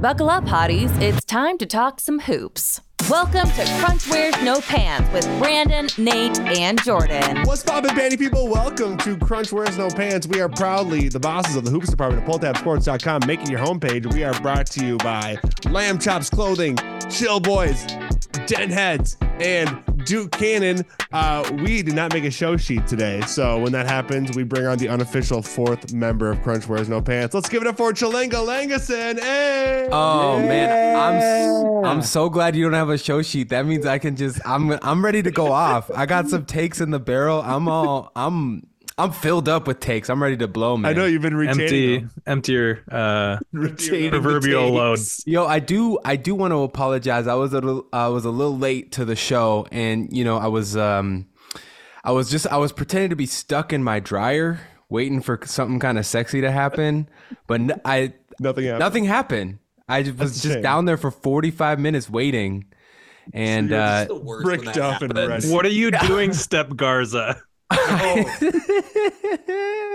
Buckle up, hotties. It's time to talk some hoops. Welcome to Crunch Wears No Pants with Brandon, Nate, and Jordan. What's poppin', Bandy people? Welcome to Crunch Wears No Pants. We are proudly the bosses of the hoops department at PullTabSports.com, making your homepage. We are brought to you by Lamb Chops Clothing, Chill Boys, Den Heads, and Duke Cannon. Uh, we did not make a show sheet today, so when that happens, we bring on the unofficial fourth member of Crunch Wears No Pants. Let's give it up for Chelanga Langason. Hey! Oh man, I'm s- I'm so glad you don't have a show sheet. That means I can just I'm I'm ready to go off. I got some takes in the barrel. I'm all I'm I'm filled up with takes. I'm ready to blow, man. I know you've been retaining empty them. empty your uh Retaining proverbial load. Yo, I do I do want to apologize. I was a little I was a little late to the show and you know, I was um I was just I was pretending to be stuck in my dryer waiting for something kind of sexy to happen, but n- I Nothing happened. nothing happened. I was That's just down there for 45 minutes waiting. And uh Bricked up and ready. What are you doing, Step Garza?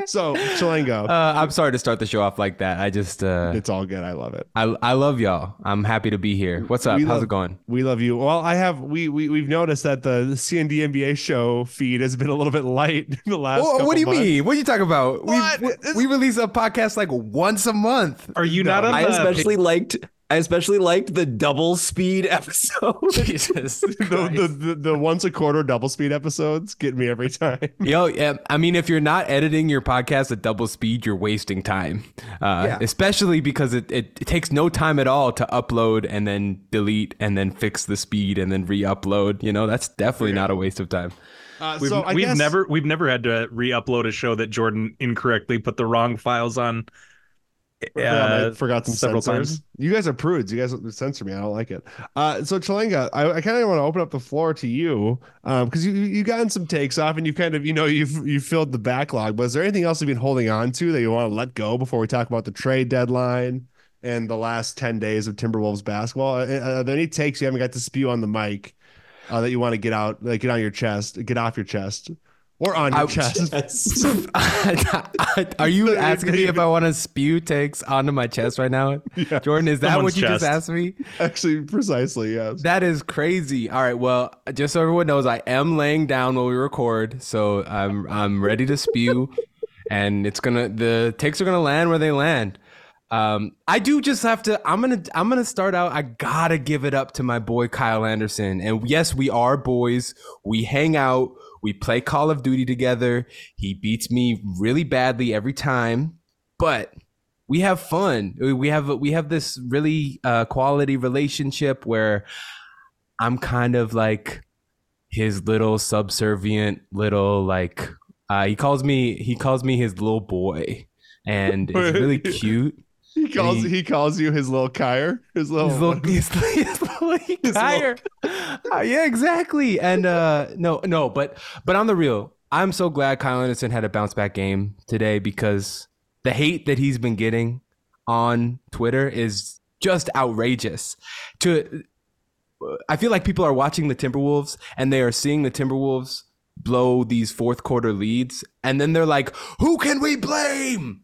So, Chalengo, Uh, I'm sorry to start the show off like that. I just, uh, it's all good. I love it. I, I love y'all. I'm happy to be here. What's up? We How's love- it going? We love you. Well, I have we we we've noticed that the CND NBA show feed has been a little bit light in the last. Oh, what do you months. mean? What are you talking about? What? We, It's- we release a podcast like once a month. Are you not No, on I the especially liked I especially liked the double speed episode. Jesus. The, the, the, the once a quarter double speed episodes get me every time. Yo, yeah, I mean, if you're not editing your podcast at double speed, you're wasting time. Uh, Yeah. Especially because it, it, it takes no time at all to upload and then delete and then fix the speed and then re-upload. You know, that's definitely not a waste of time. Uh, We've, so I we've guess, never we've never had to re-upload a show that Jordan incorrectly put the wrong files on. Yeah, I Uh, forgot some several times. You guys are prudes. You guys censor me. I don't like it. Uh, so Chelanga, I, I kind of want to open up the floor to you because you you gotten some takes off and you kind of you know you've you filled the backlog. But is there anything else you've been holding on to that you want to let go before we talk about the trade deadline and the last ten days of Timberwolves basketball? Are, are there any takes you haven't got to spew on the mic uh, that you want to get out, like get on your chest, get off your chest, or on your I- chest? Are you asking me if I want to spew takes onto my chest right now? Yeah. Jordan, is that Someone's what you just asked me? Actually, precisely yes. That is crazy. All right, well, just so everyone knows, I am laying down while we record, so I'm I'm ready to spew, and it's gonna the takes are gonna land where they land. Um, I do just have to. I'm gonna I'm gonna start out. I gotta give it up to my boy Kyle Anderson, and yes, we are boys. We hang out. We play Call of Duty together. He beats me really badly every time, but we have fun. We have we have this really uh, quality relationship where I'm kind of like his little subservient little like uh, he calls me he calls me his little boy, and it's really cute. He calls he- he, calls you his little Kyer, his little, His little, his, his little tire. Uh, yeah, exactly. And uh, no, no, but but on the real, I'm so glad Kyle Anderson had a bounce back game today because the hate that he's been getting on Twitter is just outrageous. To I feel like people are watching the Timberwolves and they are seeing the Timberwolves blow these fourth quarter leads, and then they're like, "Who can we blame?"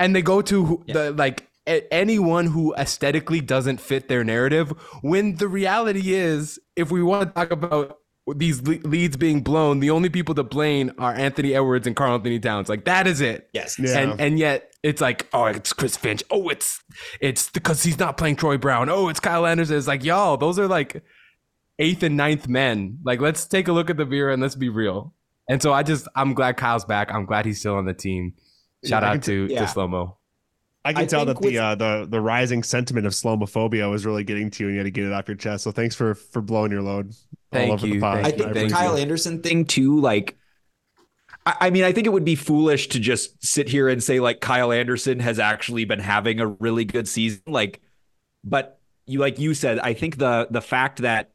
And they go to who- the like a- anyone who aesthetically doesn't fit their narrative. When the reality is, if we want to talk about these leads being blown, the only people to blame are Anthony Edwards and Karl-Anthony Towns. Like that is it. yes. Yeah. And and yet it's like, oh, it's Chris Finch. Oh, it's it's because he's not playing Troy Brown. Oh, it's Kyle Anderson. It's like, y'all, those are like eighth and ninth men. Like, let's take a look at the mirror and let's be real. And so I just I'm glad Kyle's back. I'm glad he's still on the team. Shout Yeah, out to, yeah. to Slo Mo. I can I tell that with- the uh, the the rising sentiment of Slomophobia was really getting to you, and you had to get it off your chest. So thanks for for blowing your load Thank all over you, the pod. thank I you, think the Kyle you. Anderson thing too, like I I mean, I think it would be foolish to just sit here and say like Kyle Anderson has actually been having a really good season. Like, but you like you said, I think the the fact that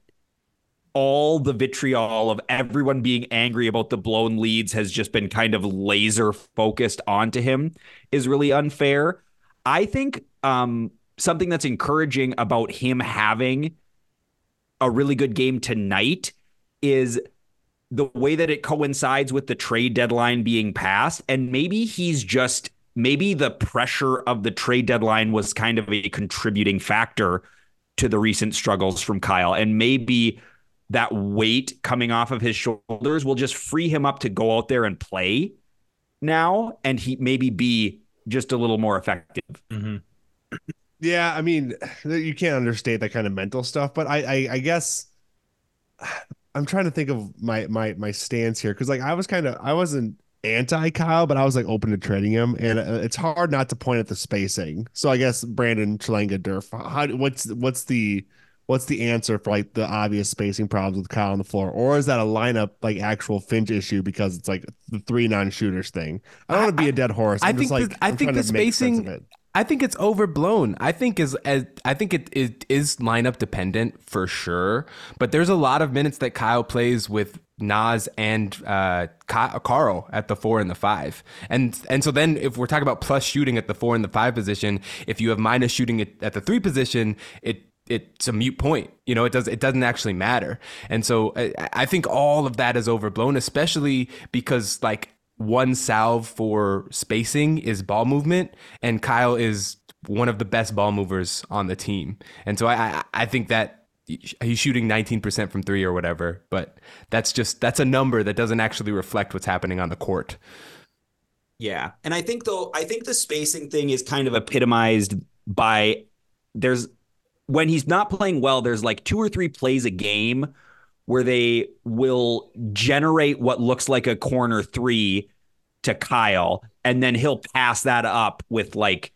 all the vitriol of everyone being angry about the blown leads has just been kind of laser focused onto him is really unfair. I think um, something that's encouraging about him having a really good game tonight is the way that it coincides with the trade deadline being passed. And maybe he's just maybe the pressure of the trade deadline was kind of a contributing factor to the recent struggles from Kyle. And maybe that weight coming off of his shoulders will just free him up to go out there and play now and he maybe be just a little more effective. Mm-hmm. Yeah, I mean, you can't understate that kind of mental stuff, but I, I, I guess I'm trying to think of my my my stance here because like I was kind of I wasn't anti Kyle, but I was like open to trading him, and uh, it's hard not to point at the spacing. So I guess Brandon Chelanga Durf, how what's what's the what's the answer for like the obvious spacing problems with Kyle on the floor, or is that a lineup like actual Finch issue because it's like the three non shooters thing? I don't want to be a dead horse. I I'm think just, like, the, I I'm think the to make sense of spacing. I think it's overblown. I think is as I think it, it is lineup dependent for sure. But there's a lot of minutes that Kyle plays with Naz and uh, Karl at the four and the five, and and so then if we're talking about plus shooting at the four and the five position, if you have minus shooting at, at the three position, it it's a mute point. You know, it does it doesn't actually matter. And so I, I think all of that is overblown, especially because like one salve for spacing is ball movement, and Kyle is one of the best ball movers on the team. And so I I, think that he's shooting 19% from three or whatever, but that's just that's a number that doesn't actually reflect what's happening on the court. Yeah. And I think though, I think the spacing thing is kind of epitomized by there's when he's not playing well, there's like two or three plays a game where they will generate what looks like a corner three to Kyle, and then he'll pass that up with like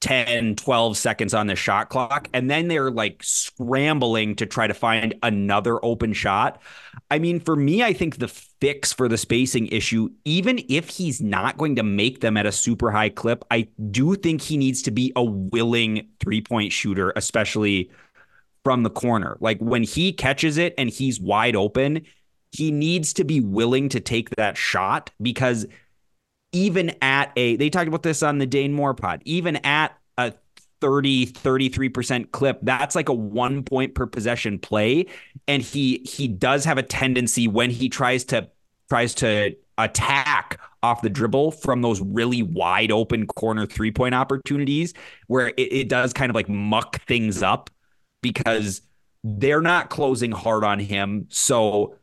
10, 12 seconds on the shot clock. And then they're like scrambling to try to find another open shot. I mean, for me, I think the fix for the spacing issue, even if he's not going to make them at a super high clip, I do think he needs to be a willing three point shooter, especially from the corner. Like when he catches it and he's wide open, he needs to be willing to take that shot because even at a they talked about this on the Dane Moore pod, even at a 30 33% clip that's like a 1 point per possession play. And he he does have a tendency when he tries to tries to attack off the dribble from those really wide open corner three point opportunities where it, it does kind of like muck things up because they're not closing hard on him. So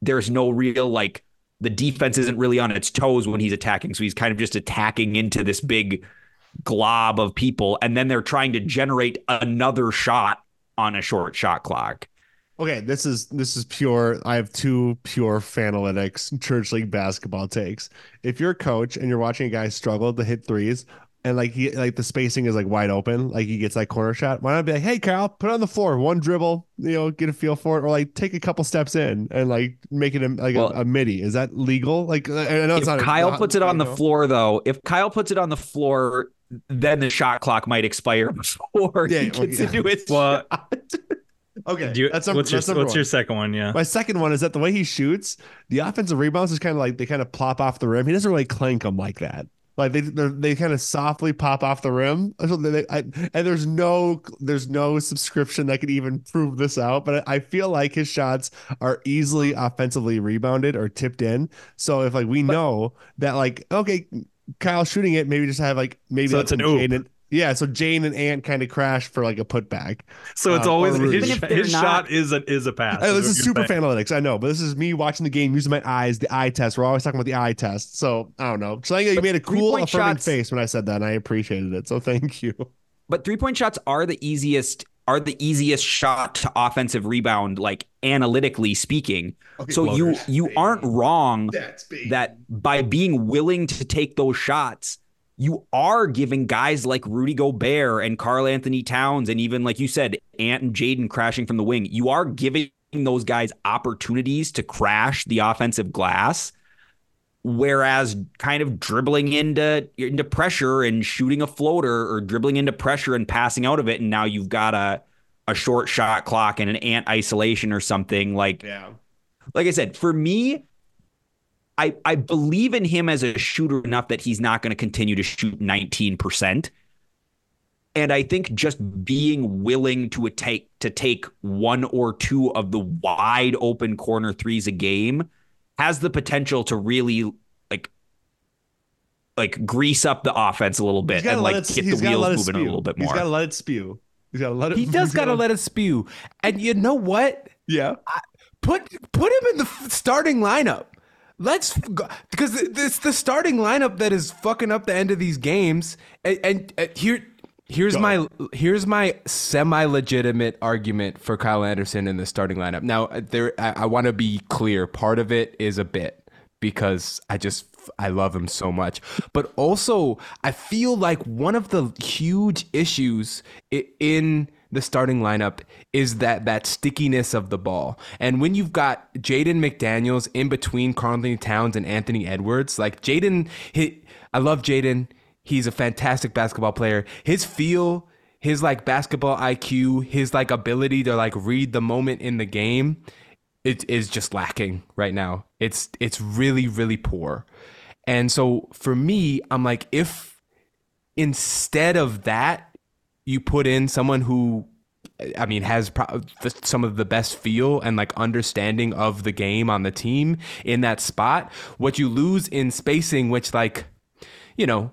there's no real like the defense isn't really on its toes when he's attacking. So he's kind of just attacking into this big glob of people. And then they're trying to generate another shot on a short shot clock. Okay, this is this is pure. I have two pure Fanalytics church league basketball takes. If you're a coach and you're watching a guy struggle to hit threes, and like he like the spacing is like wide open, like he gets that corner shot. Why not be like, hey Kyle, put it on the floor, one dribble, you know, get a feel for it, or like take a couple steps in and like make it a, like Well, a, a midi. Is that legal? Like I know it's If not. Kyle not- puts it on the know. floor, though, if Kyle puts it on the floor, then the shot clock might expire before Yeah, he well, gets yeah. into his Well, shot. Okay, Do you, that's number, what's your that's number what's your second one? Yeah. My second one is that the way he shoots, the offensive rebounds is kind of like they kind of plop off the rim. He doesn't really clank them like that. Like they they're- kind of softly pop off the rim. They- I- and there's no there's no subscription that could even prove this out. But I feel like his shots are easily offensively rebounded or tipped in. So if like we know that like okay, Kyle shooting it, maybe just have like maybe So that's an when oop. Jane and- yeah, so Jane and Ant kind of crash for like a putback. So it's Uh, always his, even if they're his not- shot is a is a pass. This is, you're super saying. fan analytics. I know, but this is me watching the game using my eyes, the eye test. We're always talking about the eye test. So I don't know. Chelanga, you made a cool, affirming shots- face when I said that, and I appreciated it. So thank you. But three point shots are the easiest are the easiest shot to offensive rebound, like analytically speaking. so you you aren't wrong that by being willing to take those shots, you are giving guys like Rudy Gobert and Karl-Anthony Towns, and even like you said, Ant and Jaden crashing from the wing. You are giving those guys opportunities to crash the offensive glass. Whereas kind of dribbling into into pressure and shooting a floater or dribbling into pressure and passing out of it, and now you've got a a short shot clock and an ant isolation or something like yeah. like I said, for me, I I believe in him as a shooter enough that he's not going to continue to shoot 19%. And I think just being willing to take to take one or two of the wide open corner threes a game has the potential to really like like grease up the offense a little bit and like it, get the wheels moving a little bit more. He's got to let it spew. He's got to let it. He does got to let it spew. And you know what? Yeah. Put put him in the starting lineup. Let's go, because it's the starting lineup that is fucking up the end of these games. And, and, and here here's Go. my here's my semi legitimate argument for Kyle Anderson in the starting lineup. Now uh, there I, I want to be clear. Part of it is a bit because I just I love him so much. But also I feel like one of the huge issues in the starting lineup is that that stickiness of the ball. And when you've got Jaden McDaniels in between Karl-Anthony Towns and Anthony Edwards, like Jaden, I love Jaden. He's a fantastic basketball player. His feel, his like basketball IQ, his like ability to like read the moment in the game, it is just lacking right now. It's it's really really poor. And so for me, I'm like if instead of that you put in someone who I mean has pro- the- some of the best feel and like understanding of the game on the team in that spot, what you lose in spacing which like you know,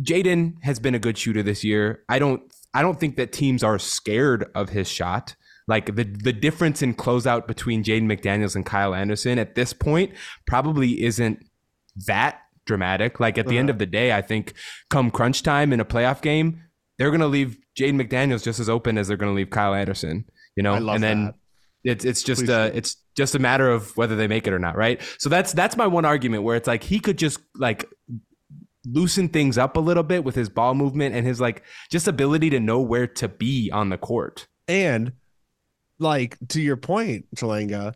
Jaden has been a good shooter this year. I don't I don't think that teams are scared of his shot. Like the the difference in closeout between Jaden McDaniels and Kyle Anderson at this point probably isn't that dramatic. Like at the end uh-huh. of the day, I think come crunch time in a playoff game, they're gonna leave Jaden McDaniels just as open as they're gonna leave Kyle Anderson. You know, and then that. it's it's just Please a uh, it's just a matter of whether they make it or not, right? So that's that's my one argument where it's like he could just like loosen things up a little bit with his ball movement and his like just ability to know where to be on the court. And like to your point, Chelanga,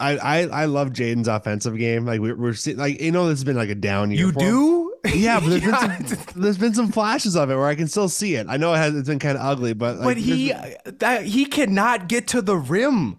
I I, I love Jaden's offensive game. Like we, we're seeing, like you know this has been like a down year. You for him. Do? Yeah, but there's, Yeah. been some, there's been some flashes of it where I can still see it. I know it has it's been kind of ugly, but like, but he that he cannot get to the rim.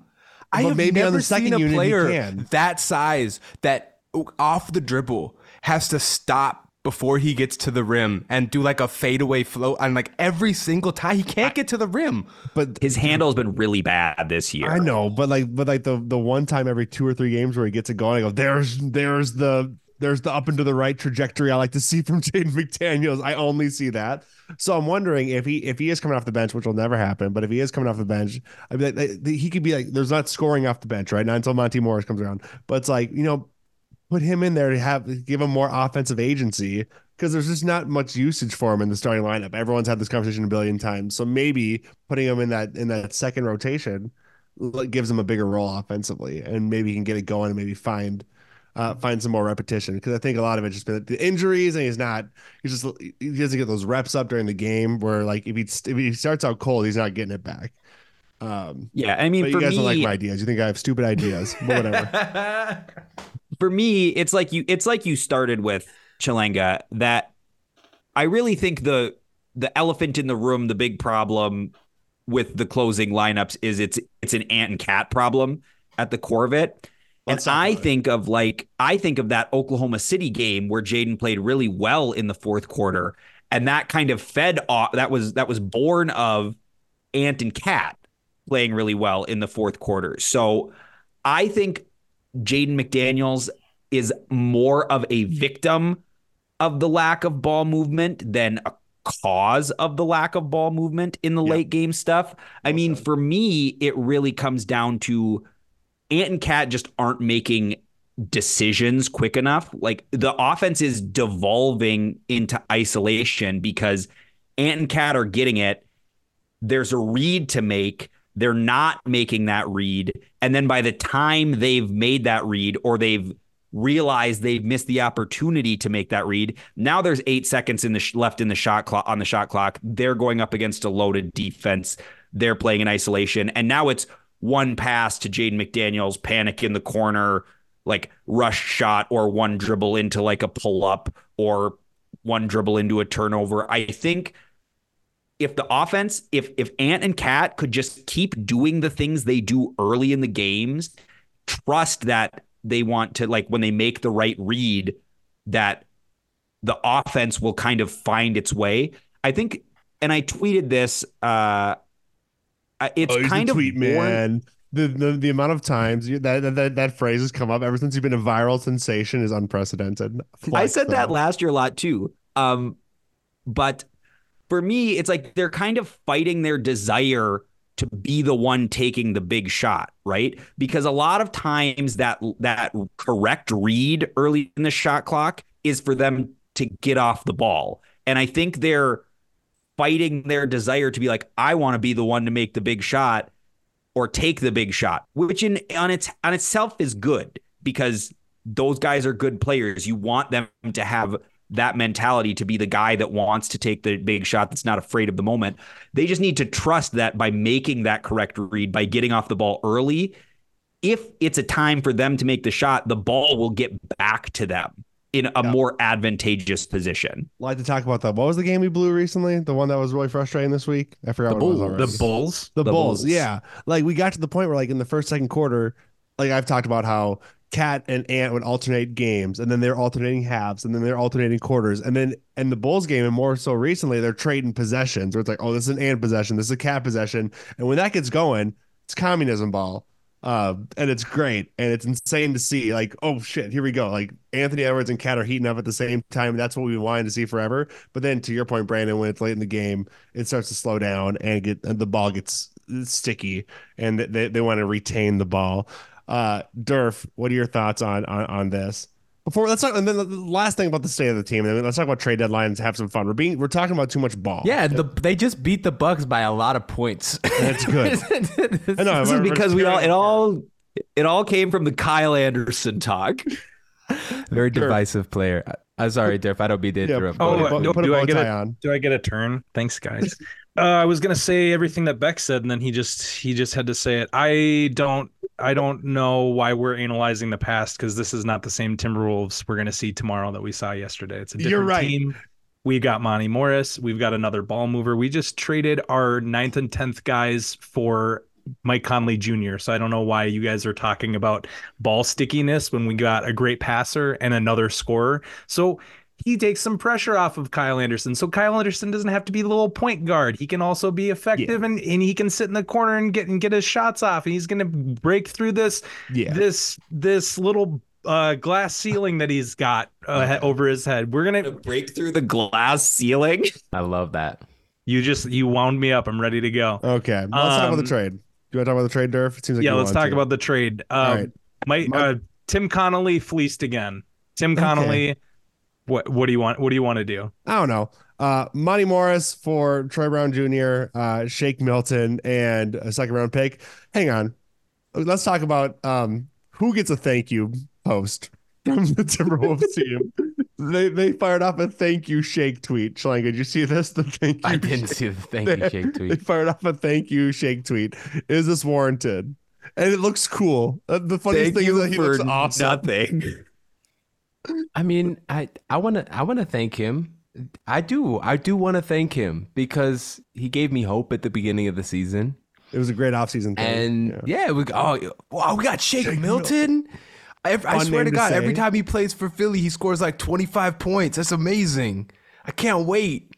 I But have maybe on never the second seen a unit player that size that off the dribble has to stop before he gets to the rim and do like a fadeaway float on like every single time he can't get to the rim. but His handle has been really bad this year. I know, but like, but like the the one time every two or three games where he gets it going, I go, there's there's the there's the up and to the right trajectory I like to see from Jaden McDaniels. I only see that. So I'm wondering if he if he is coming off the bench, which will never happen, but if he is coming off the bench, I mean, he could be like, there's not scoring off the bench, right? now until Monte Morris comes around. But it's like, you know, put him in there to have give him more offensive agency because there's just not much usage for him in the starting lineup. Everyone's had this conversation a billion times. So maybe putting him in that in that second rotation gives him a bigger role offensively, and maybe he can get it going and maybe find uh, find some more repetition because I think a lot of it just been the injuries and he's not he's just he doesn't get those reps up during the game where like if he if he starts out cold he's not getting it back. Um, Yeah, I mean, but for you guys me, don't like my ideas. You think I have stupid ideas, but whatever. for me, it's like you it's like you started with Chelanga that I really think the the elephant in the room, the big problem with the closing lineups is it's it's an ant and cat problem at the core of it. And I think of like I think of that Oklahoma City game where Jaden played really well in the fourth quarter, and that kind of fed off. That was that was born of Ant and Cat playing really well in the fourth quarter. So I think Jaden McDaniels is more of a victim of the lack of ball movement than a cause of the lack of ball movement in the Yeah. late game stuff. I mean, for me, it really comes down to Ant and Cat just aren't making decisions quick enough. Like the offense is devolving into isolation because Ant and Cat are getting it. There's a read to make. They're not making that read. And then by the time they've made that read or they've realized they've missed the opportunity to make that read, now there's eight seconds in the sh- left in the shot clock on the shot clock. They're going up against a loaded defense. They're playing in isolation. And now it's one pass to Jaden McDaniels, panic in the corner, like rush shot, or one dribble into like a pull up, or one dribble into a turnover. I think if the offense, if if Ant and Cat could just keep doing the things they do early in the games, trust that they want to like when they make the right read, that the offense will kind of find its way. I think, and I tweeted this. uh uh, It's oh, kind of tweet born- man. the, the the amount of times you, that, that that phrase has come up ever since you've been a viral sensation is unprecedented. I Flex, said that last year a lot too. Um, but for me, it's like they're kind of fighting their desire to be the one taking the big shot, right? Because a lot of times that that correct read early in the shot clock is for them to get off the ball. And I think they're fighting their desire to be like, I want to be the one to make the big shot or take the big shot, which in on its on itself is good because those guys are good players. You want them to have that mentality to be the guy that wants to take the big shot that's not afraid of the moment. They just need to trust that by making that correct read, by getting off the ball early, if it's a time for them to make the shot, the ball will get back to them in a Yeah. more advantageous position. like to talk about that. What was the game we blew recently? The one that was really frustrating this week. I forgot The what it was Bulls. The Bulls. The, The Bulls, Bulls. yeah. Like we got to the point where, like in the first, second quarter, like I've talked about how Cat and Ant would alternate games, and then they're alternating halves, and then they're alternating quarters, and then in the Bulls game, and more so recently, they're trading possessions. Where it's like, oh, this is an Ant possession, this is a Cat possession, and when that gets going, it's communism ball. Uh, and it's great, and it's insane to see. Like, oh shit, here we go. Like Anthony Edwards and Cat are heating up at the same time. That's what we've been wanting to see forever. But then, to your point, Brandon, when it's late in the game, it starts to slow down and get and the ball gets sticky, and they, they want to retain the ball. Uh, Durf, what are your thoughts on on, on this? Before let's talk, and then the last thing about the state of the team, and then let's talk about trade deadlines. Have some fun. We're being we're talking about too much ball. Yeah, the, they just beat the Bucks by a lot of points. That's good. I know, This is we're- we're because we all it all it all came from the Kyle Anderson talk. Very divisive player. I- I'm sorry, Durf. I don't mean to Yeah, interrupt. put, Oh, but- no, put a do I bow get tie on. Do I get a turn? Thanks, guys. uh, I was gonna say everything that Beck said, and then he just he just had to say it. I don't I don't know why we're analyzing the past because this is not the same Timberwolves we're gonna see tomorrow that we saw yesterday. It's a different You're right. team. We got Monte Morris. We've got another ball mover. We just traded our ninth and tenth guys for Mike Conley Jr. So I don't know why you guys are talking about ball stickiness when we got a great passer and another scorer. So he takes some pressure off of Kyle Anderson. So Kyle Anderson doesn't have to be the little point guard. He can also be effective and, and he can sit in the corner and get and get his shots off. And he's gonna break through this Yeah. this this little uh glass ceiling that he's got uh, over his head. We're gonna break through the glass ceiling. I love that. you just you wound me up. I'm ready to go. Okay, let's talk about the Um, trade. Do you want to talk about the trade, Durf? It seems like yeah, let's talk to. about the trade. Um, right. my, uh, Tim Connolly fleeced again. Tim Okay. Connolly. What what do you want? What do you want to do? I don't know. Uh, Monte Morris for Troy Brown Jr., uh, Shake Milton, and a second round pick. Hang on. Let's talk about um, who gets a thank you post from the Timberwolves team. They they fired off a thank you shake tweet. Chelanga, did you see this? The thank you. I didn't shake- see the thank you shake tweet. They fired off a thank you shake tweet. Is this warranted? And it looks cool. Uh, the funniest Thank thing is that he looks awesome. nothing. I mean, I I want to I want to thank him. I do. I do want to thank him because he gave me hope at the beginning of the season. It was a great offseason thing. And Yeah. yeah, we oh wow, we got Shake, Shake Milton. I, I swear to name to God, every time he plays for Philly, he scores like 25 points. That's amazing. I can't wait.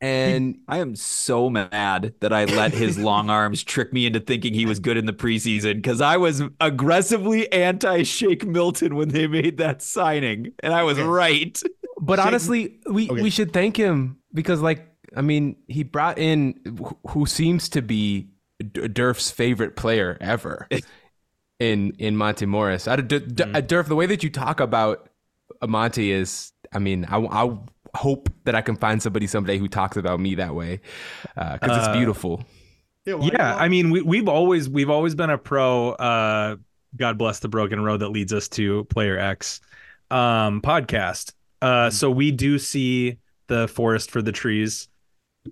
And I am so mad that I let his long arms trick me into thinking he was good in the preseason because I was aggressively anti Shake Milton when they made that signing, and I was Okay. right. but Shake- honestly, we Okay. we should thank him because like I mean, he brought in who seems to be Durf's favorite player ever in in Monte Morris. I, D- D- Mm. uh, Durf, the way that you talk about Monte is, I mean, I, I hope that I can find somebody someday who talks about me that way because Uh, it's beautiful. why yeah i mean we, we've always we've always been a pro uh god bless the broken road that leads us to player x um podcast uh so we do see the forest for the trees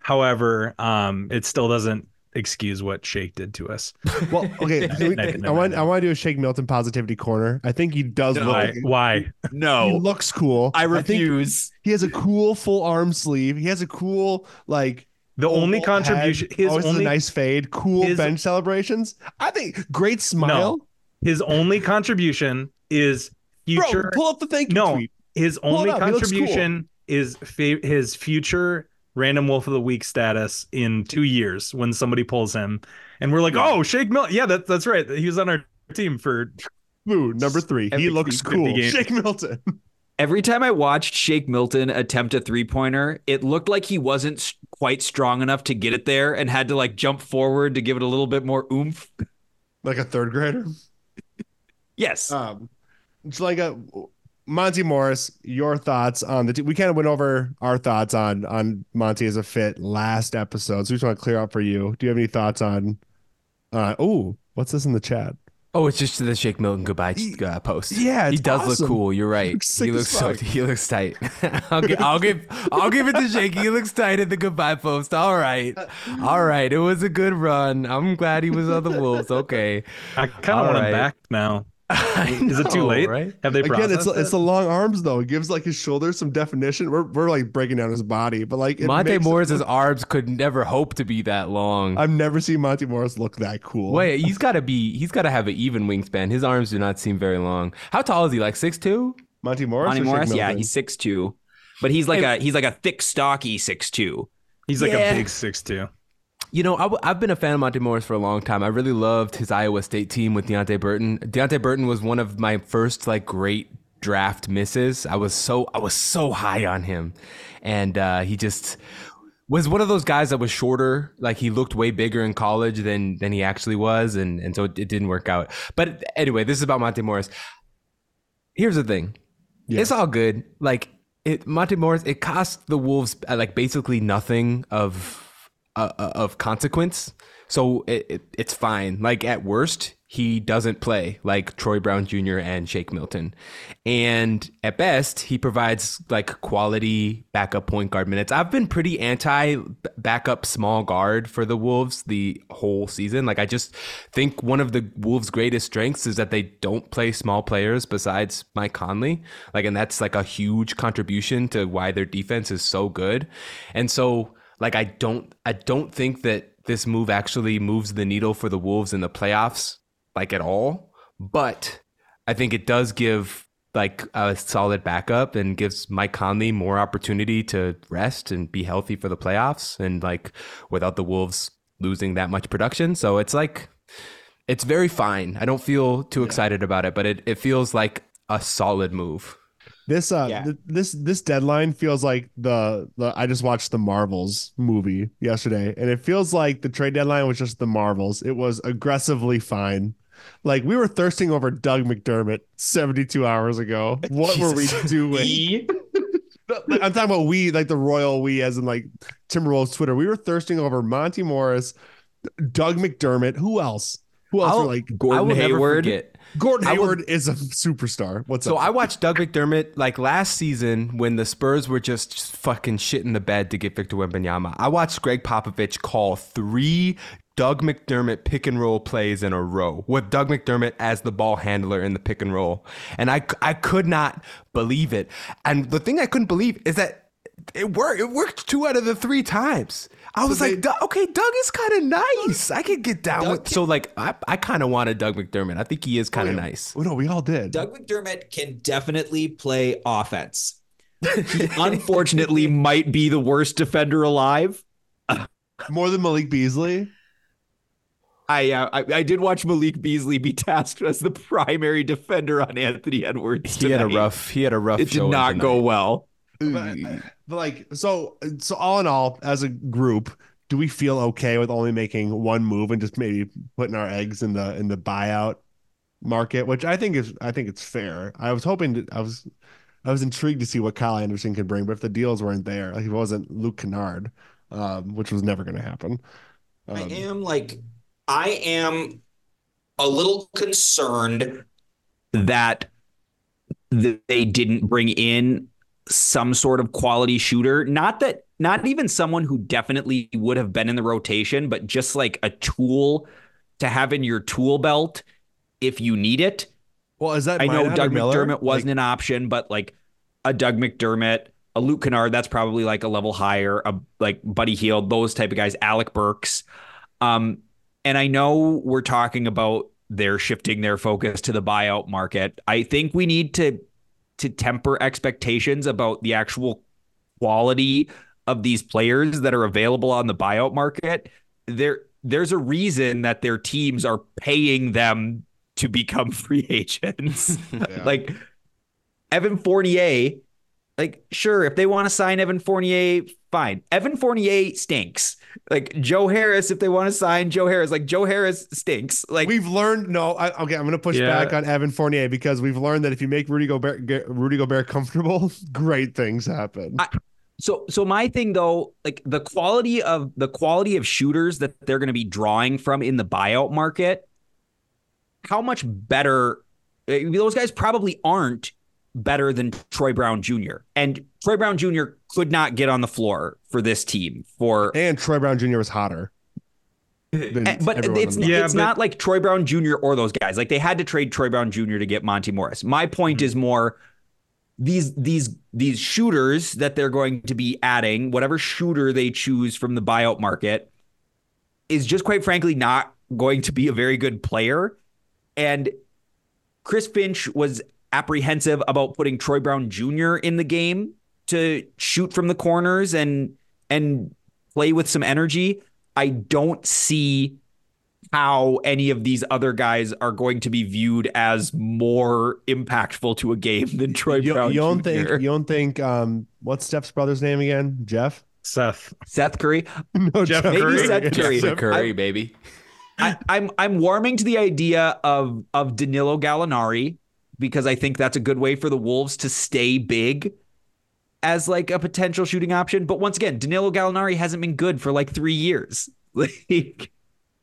however um it still doesn't excuse what shake did to us Well, okay. so we- Never I want I want to do a Shake Milton positivity corner. I think he does look. why why He No, looks cool. I think refuse. he has a cool full arm sleeve. He has a cool like. the only contribution head. his oh, always has only a nice fade. Cool his- bench celebrations. I think great smile. his only contribution is Bro, future pull up the thank you No. tweet. his Pull only up, he looks cool. contribution is fa- his future random Wolf of the Week status in two years when somebody pulls him, and we're like, oh, Shake Milton. Yeah, that's that's right. He was on our team for Ooh, number three. He looks cool. games. Shake Milton. Every time I watched Shake Milton attempt a three pointer, it looked like he wasn't quite strong enough to get it there and had to like jump forward to give it a little bit more oomph. like a third grader. Yes. Um, it's like a Monte Morris. Your thoughts on the? T- we kind of went over our thoughts on on Monte as a fit last episode, so we just want to clear up for you. Do you have any thoughts on? Uh, oh, what's this in the chat? Oh, it's just the Shake Milton goodbye uh, post. Yeah, he does awesome. look cool. You're right. Looks sick he looks so he looks tight. I'll, give, I'll give I'll give it to Shake. He looks tight at the goodbye post. All right, all right. It was a good run. I'm glad he was on the Wolves. Okay, I kind of want right. him back now. I Is it too late? Right? Have they Again, it's processed it's the long arms though. It gives like his shoulders some definition. We're we're like breaking down his body, but like it Monte makes Morris's look- arms could never hope to be that long. I've never seen Monte Morris look that cool. Wait, he's got to be. He's got to have an even wingspan. His arms do not seem very long. How tall is he? Like six two? Monte Morris. Monte Morris, yeah, he's six two, but he's like a he's like a thick, stocky six two. He's like Yeah. a big six two. You know, I w- I've been a fan of Monte Morris for a long time. I really loved his Iowa State team with Deonte Burton. Deonte Burton was one of my first like great draft misses. I was so I was so high on him, and uh, he just was one of those guys that was shorter. Like he looked way bigger in college than than he actually was, and and so it, it didn't work out. But anyway, this is about Monte Morris. Here's the thing, it's all good. Like it, Monte Morris, it cost the Wolves uh, like basically nothing of uh, uh, of consequence. So it, it, it's fine. Like at worst, he doesn't play like Troy Brown Jr. and Shake Milton, and at best, he provides like quality backup point guard minutes. I've been pretty anti backup small guard for the Wolves the whole season. Like I just think one of the Wolves' greatest strengths is that they don't play small players besides Mike Conley. Like, and that's like a huge contribution to why their defense is so good. And so, like, I don't, I don't think that this move actually moves the needle for the Wolves in the playoffs, like at all. But I think it does give like a solid backup and gives Mike Conley more opportunity to rest and be healthy for the playoffs and like without the Wolves losing that much production. So it's like it's very fine. I don't feel too excited about it, but it, it feels like a solid move. This uh Yeah. th- this this deadline feels like the the I just watched the Marvels movie yesterday and it feels like the trade deadline was just the Marvels. It was aggressively fine. Like we were thirsting over Doug McDermott 72 hours ago. What were we doing? I'm talking about we, like the royal we, as in like Timberwolves Twitter. We were thirsting over Monte Morris, Doug McDermott. Who else? Who else I'll- were like I Gordon will never Hayward. forget. Gordon I will- Hayward is a superstar. What's So up? I watched Doug McDermott like last season when the Spurs were just, just fucking shit in the bed to get Victor Wembanyama. I watched Gregg Popovich call three Doug McDermott pick and roll plays in a row with Doug McDermott as the ball handler in the pick and roll, and I I could not believe it. And the thing I couldn't believe is that it worked. It worked two out of the three times. I was they- like, "Doug- okay, Doug is kind of nice. I could get down with. So like, I, I kind of wanted Doug McDermott. I think he is kind of nice. Oh, no, we all did. Doug McDermott can definitely play offense. He unfortunately might be the worst defender alive. More than Malik Beasley. I, uh, I I did watch Malik Beasley be tasked as the primary defender on Anthony Edwards. He had a rough. He had a rough. It did showing not go well. But, but like so so all in all as a group do we feel okay with only making one move and just maybe putting our eggs in the in the buyout market which i think is i think it's fair i was hoping to, i was i was intrigued to see what kyle anderson could bring but if the deals weren't there like if it wasn't luke kennard um, which was never going to happen I Um, am like, I am a little concerned. that they didn't bring in some sort of quality shooter. Not that, not even someone who definitely would have been in the rotation, but just like a tool to have in your tool belt if you need it. well is that I know Doug Miller? McDermott wasn't Like, an option, but like a Doug McDermott, a Luke Kennard, that's probably like a level higher. A like Buddy Hield, those type of guys. Alec Burks. Um, and I know we're talking about they're shifting their focus to the buyout market. I think we need to to temper expectations about the actual quality of these players that are available on the buyout market, there there's a reason that their teams are paying them to become free agents. Yeah. like Evan Fournier, like sure, if they want to sign Evan Fournier, fine. Evan Fournier stinks. Like Joe Harris, if they want to sign Joe Harris, like Joe Harris stinks. Like we've learned no. I, okay, I'm going to push Yeah. back on Evan Fournier because we've learned that if you make Rudy Gobert get Rudy Gobert comfortable, great things happen. I- so so my thing though, like the quality of the quality of shooters that they're going to be drawing from in the buyout market, how much better eh, those guys probably aren't better than Troy Brown Jr. And Troy Brown Jr. could not get on the floor for this team for and Troy Brown Jr. was hotter. than Eh, but it's Yeah, it's but- not like Troy Brown Jr. or those guys. Like they had to trade Troy Brown Jr. to get Monte Morris. My point Mm-hmm. is more these these these shooters that they're going to be adding, whatever shooter they choose from the buyout market, is just quite frankly not going to be a very good player. And Chris Finch was apprehensive about putting Troy Brown Jr. in the game to shoot from the corners and and play with some energy. I don't see how any of these other guys are going to be viewed as more impactful to a game than Troy you, Brown you don't Jr. think you don't think um what's Steph's brother's name again? Jeff? Seth. Seth Curry. No, Jeff Maybe Curry? Seth Curry. Jeffrey Curry, I- baby. I, I'm I'm warming to the idea of of Danilo Gallinari because I think that's a good way for the Wolves to stay big as like a potential shooting option. But once again, Danilo Gallinari hasn't been good for like three years. Like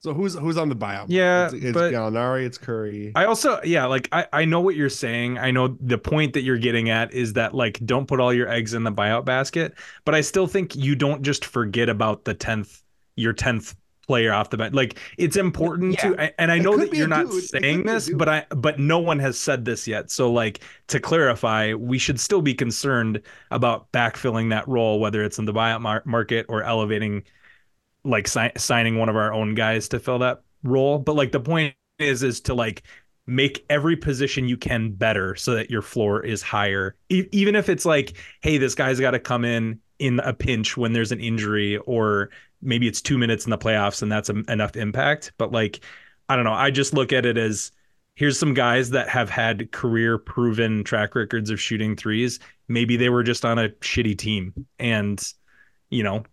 So who's who's on the buyout? Yeah, it's, it's but- Gallinari, it's Curry. I also, yeah, like I, I know what you're saying. I know the point that you're getting at is that like don't put all your eggs in the buyout basket. But I still think you don't just forget about the tenth, your tenth player off the bench. Like it's important to, and I know that you're not dude. Saying this, but I, but no one has said this yet. So like to clarify, we should still be concerned about backfilling that role, whether it's in the buyout mar- market or elevating like si- signing one of our own guys to fill that role. But like the point is, is to like make every position you can better so that your floor is higher. E- even if it's like, hey, this guy's got to come in in a pinch when there's an injury, or maybe it's two minutes in the playoffs and that's em- enough impact. But like, I don't know. I just look at it as here's some guys that have had career proven track records of shooting threes. Maybe they were just on a shitty team and, you know,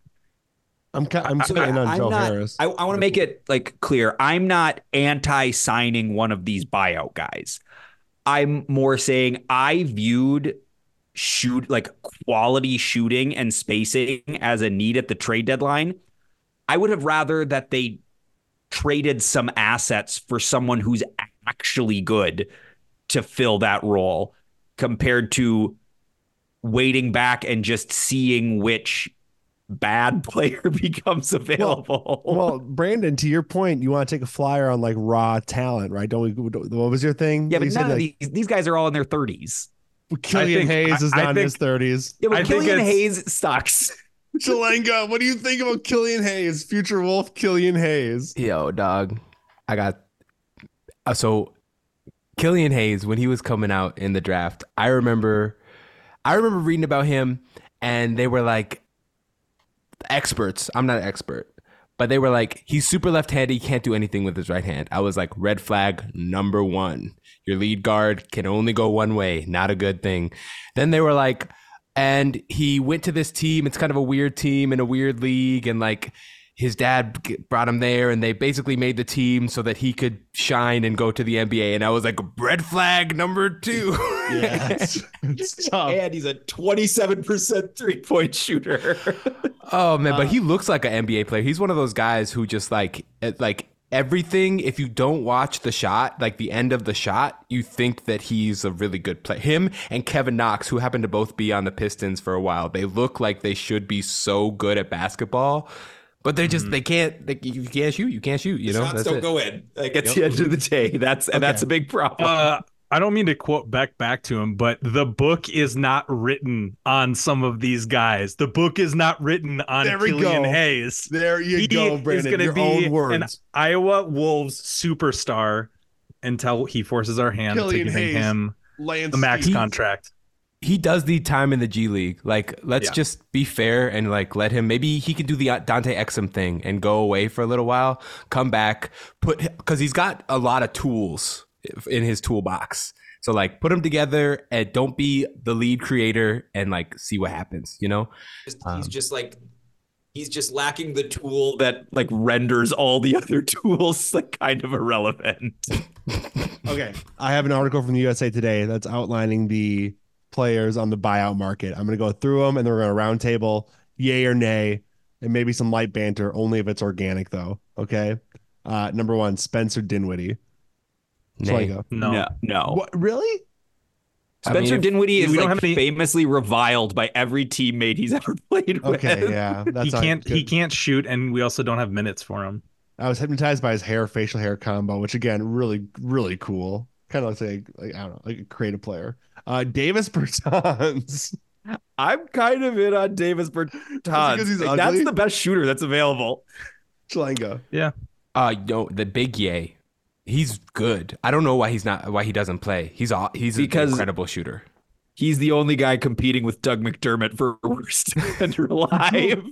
I'm ki- I'm So in on I'm Joe not- Harris. I, I want to make it like clear. I'm not anti signing one of these buyout guys. I'm more saying I viewed shoot like quality shooting and spacing as a need at the trade deadline. I would have rather that they traded some assets for someone who's actually good to fill that role compared to waiting back and just seeing which bad player becomes available. well, Brandon, to your point, you want to take a flyer on like raw talent, right? Don't we? What was your thing? yeah, but said, none of like, these these guys are all in their 30s. Killian think- Hayes is I- I not in his thirties. Yeah, but I Killian it's- Hayes sucks. Chelanga, what do you think about Killian Hayes, future Wolf Killian Hayes? Yo, dog. I got uh, so Killian Hayes when he was coming out in the draft. I remember, I remember reading about him, and they were like experts. I'm not an expert, but they were like he's super left-handed. He can't do anything with his right hand. I was like red flag number one. Your lead guard can only go one way. Not a good thing. Then they were like, and he went to this team. It's kind of a weird team in a weird league, and like his dad brought him there, and they basically made the team so that he could shine and go to the NBA. And I was like, red flag number two. Yeah, it's, it's tough. and he's a 27% three point shooter. Oh man, but uh, he looks like an NBA player. He's one of those guys who just like like everything. If you don't watch the shot, like the end of the shot, you think that he's a really good player. Him and Kevin Knox, who happen to both be on the Pistons for a while, they look like they should be so good at basketball, but they're just they can't. They, you can't shoot. You can't shoot. You know, Shots that's don't it. go in. like at the end of the day, that's and that's a big problem. Uh, I don't mean to quote Beck back to him, but the book is not written on some of these guys. The book is not written on There Killian go. Hayes. There you He go, is Brandon. gonna Your be own an. Iowa Wolves superstar until he forces our hand Killian to giving Hayes, him Lance the max Stevens. contract. he does need time in the G League. Like, let's Yeah. just be fair and like let him. Maybe he can do the uh, Dante Exum thing and go away for a little while, come back, put because he's got a lot of tools in his toolbox. So like, put them together and don't be the lead creator and like see what happens. You know, Just- Um, he's just like He's just lacking the tool that like renders all the other tools like kind of irrelevant. Okay. I have an article from the USA Today that's outlining the players on the buyout market. I'm going to go through them and then we're going to roundtable yay or nay, and maybe some light banter, only if it's organic, though. Okay. Uh, number one, Spencer Dinwiddie. Nay. Schlenko. No. no. no. What? Really? I mean, Spencer Dinwiddie is we don't like have any- famously reviled by every teammate he's ever played with. Okay. Yeah. That's he can't. He can't shoot, and we also don't have minutes for him. I was hypnotized by his hair, facial hair combo, which again, really, really cool. Kind of looks like, like I don't know, like a creative player. Uh, Davis Bertans. I'm kind of in on Davis Bertans. because he's Like, ugly? That's the best shooter that's available. Schlenko. Uh, no, the big yay. He's good. I don't know why he's not. Why he doesn't play. He's. He's Because- an incredible shooter. He's the only guy competing with Doug McDermott for worst defender alive.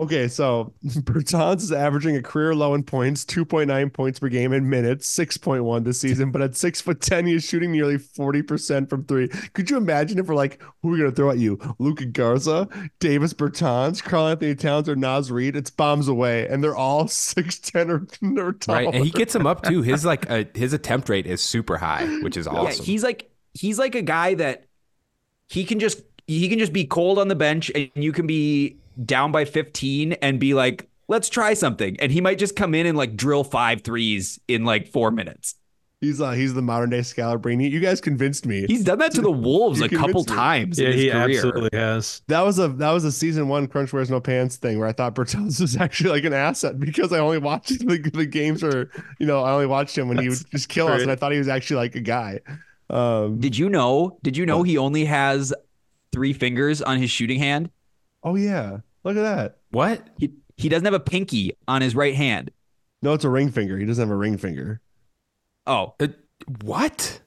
Okay, so Bertans is averaging a career low in points, 2.9 points per game in minutes, 6.1 this season, but at six foot 10, he is shooting nearly 40% from three. Could you imagine if we're like, who are we going to throw at you? Luka Garza, Davis Bertans, Karl-Anthony Towns, or Naz Reid? It's bombs away, and they're all 6'10 or, or taller. Right, and he gets them up too. His like uh, his attempt rate is super high, which is awesome. Yeah, he's like he's like a guy that he can just he can just be cold on the bench and you can be down by 15 and be like, let's try something. And he might just come in and like drill five threes in like four minutes. He's uh, he's the modern day Scalabrine. You guys convinced me. He's done that to the Wolves a couple me. times Yeah, in his he career. absolutely has. That was a that was a season one Crunch Wears No Pants thing where I thought Bertans was actually like an asset because I only watched the, the games or you know I only watched him when he would just kill us and I thought he was actually like a guy. Um, Did you know? Did you know he only has three fingers on his shooting hand? oh yeah, look at that. what? He he doesn't have a pinky on his right hand. No, it's a ring finger. He doesn't have a ring finger. Oh, Uh, what?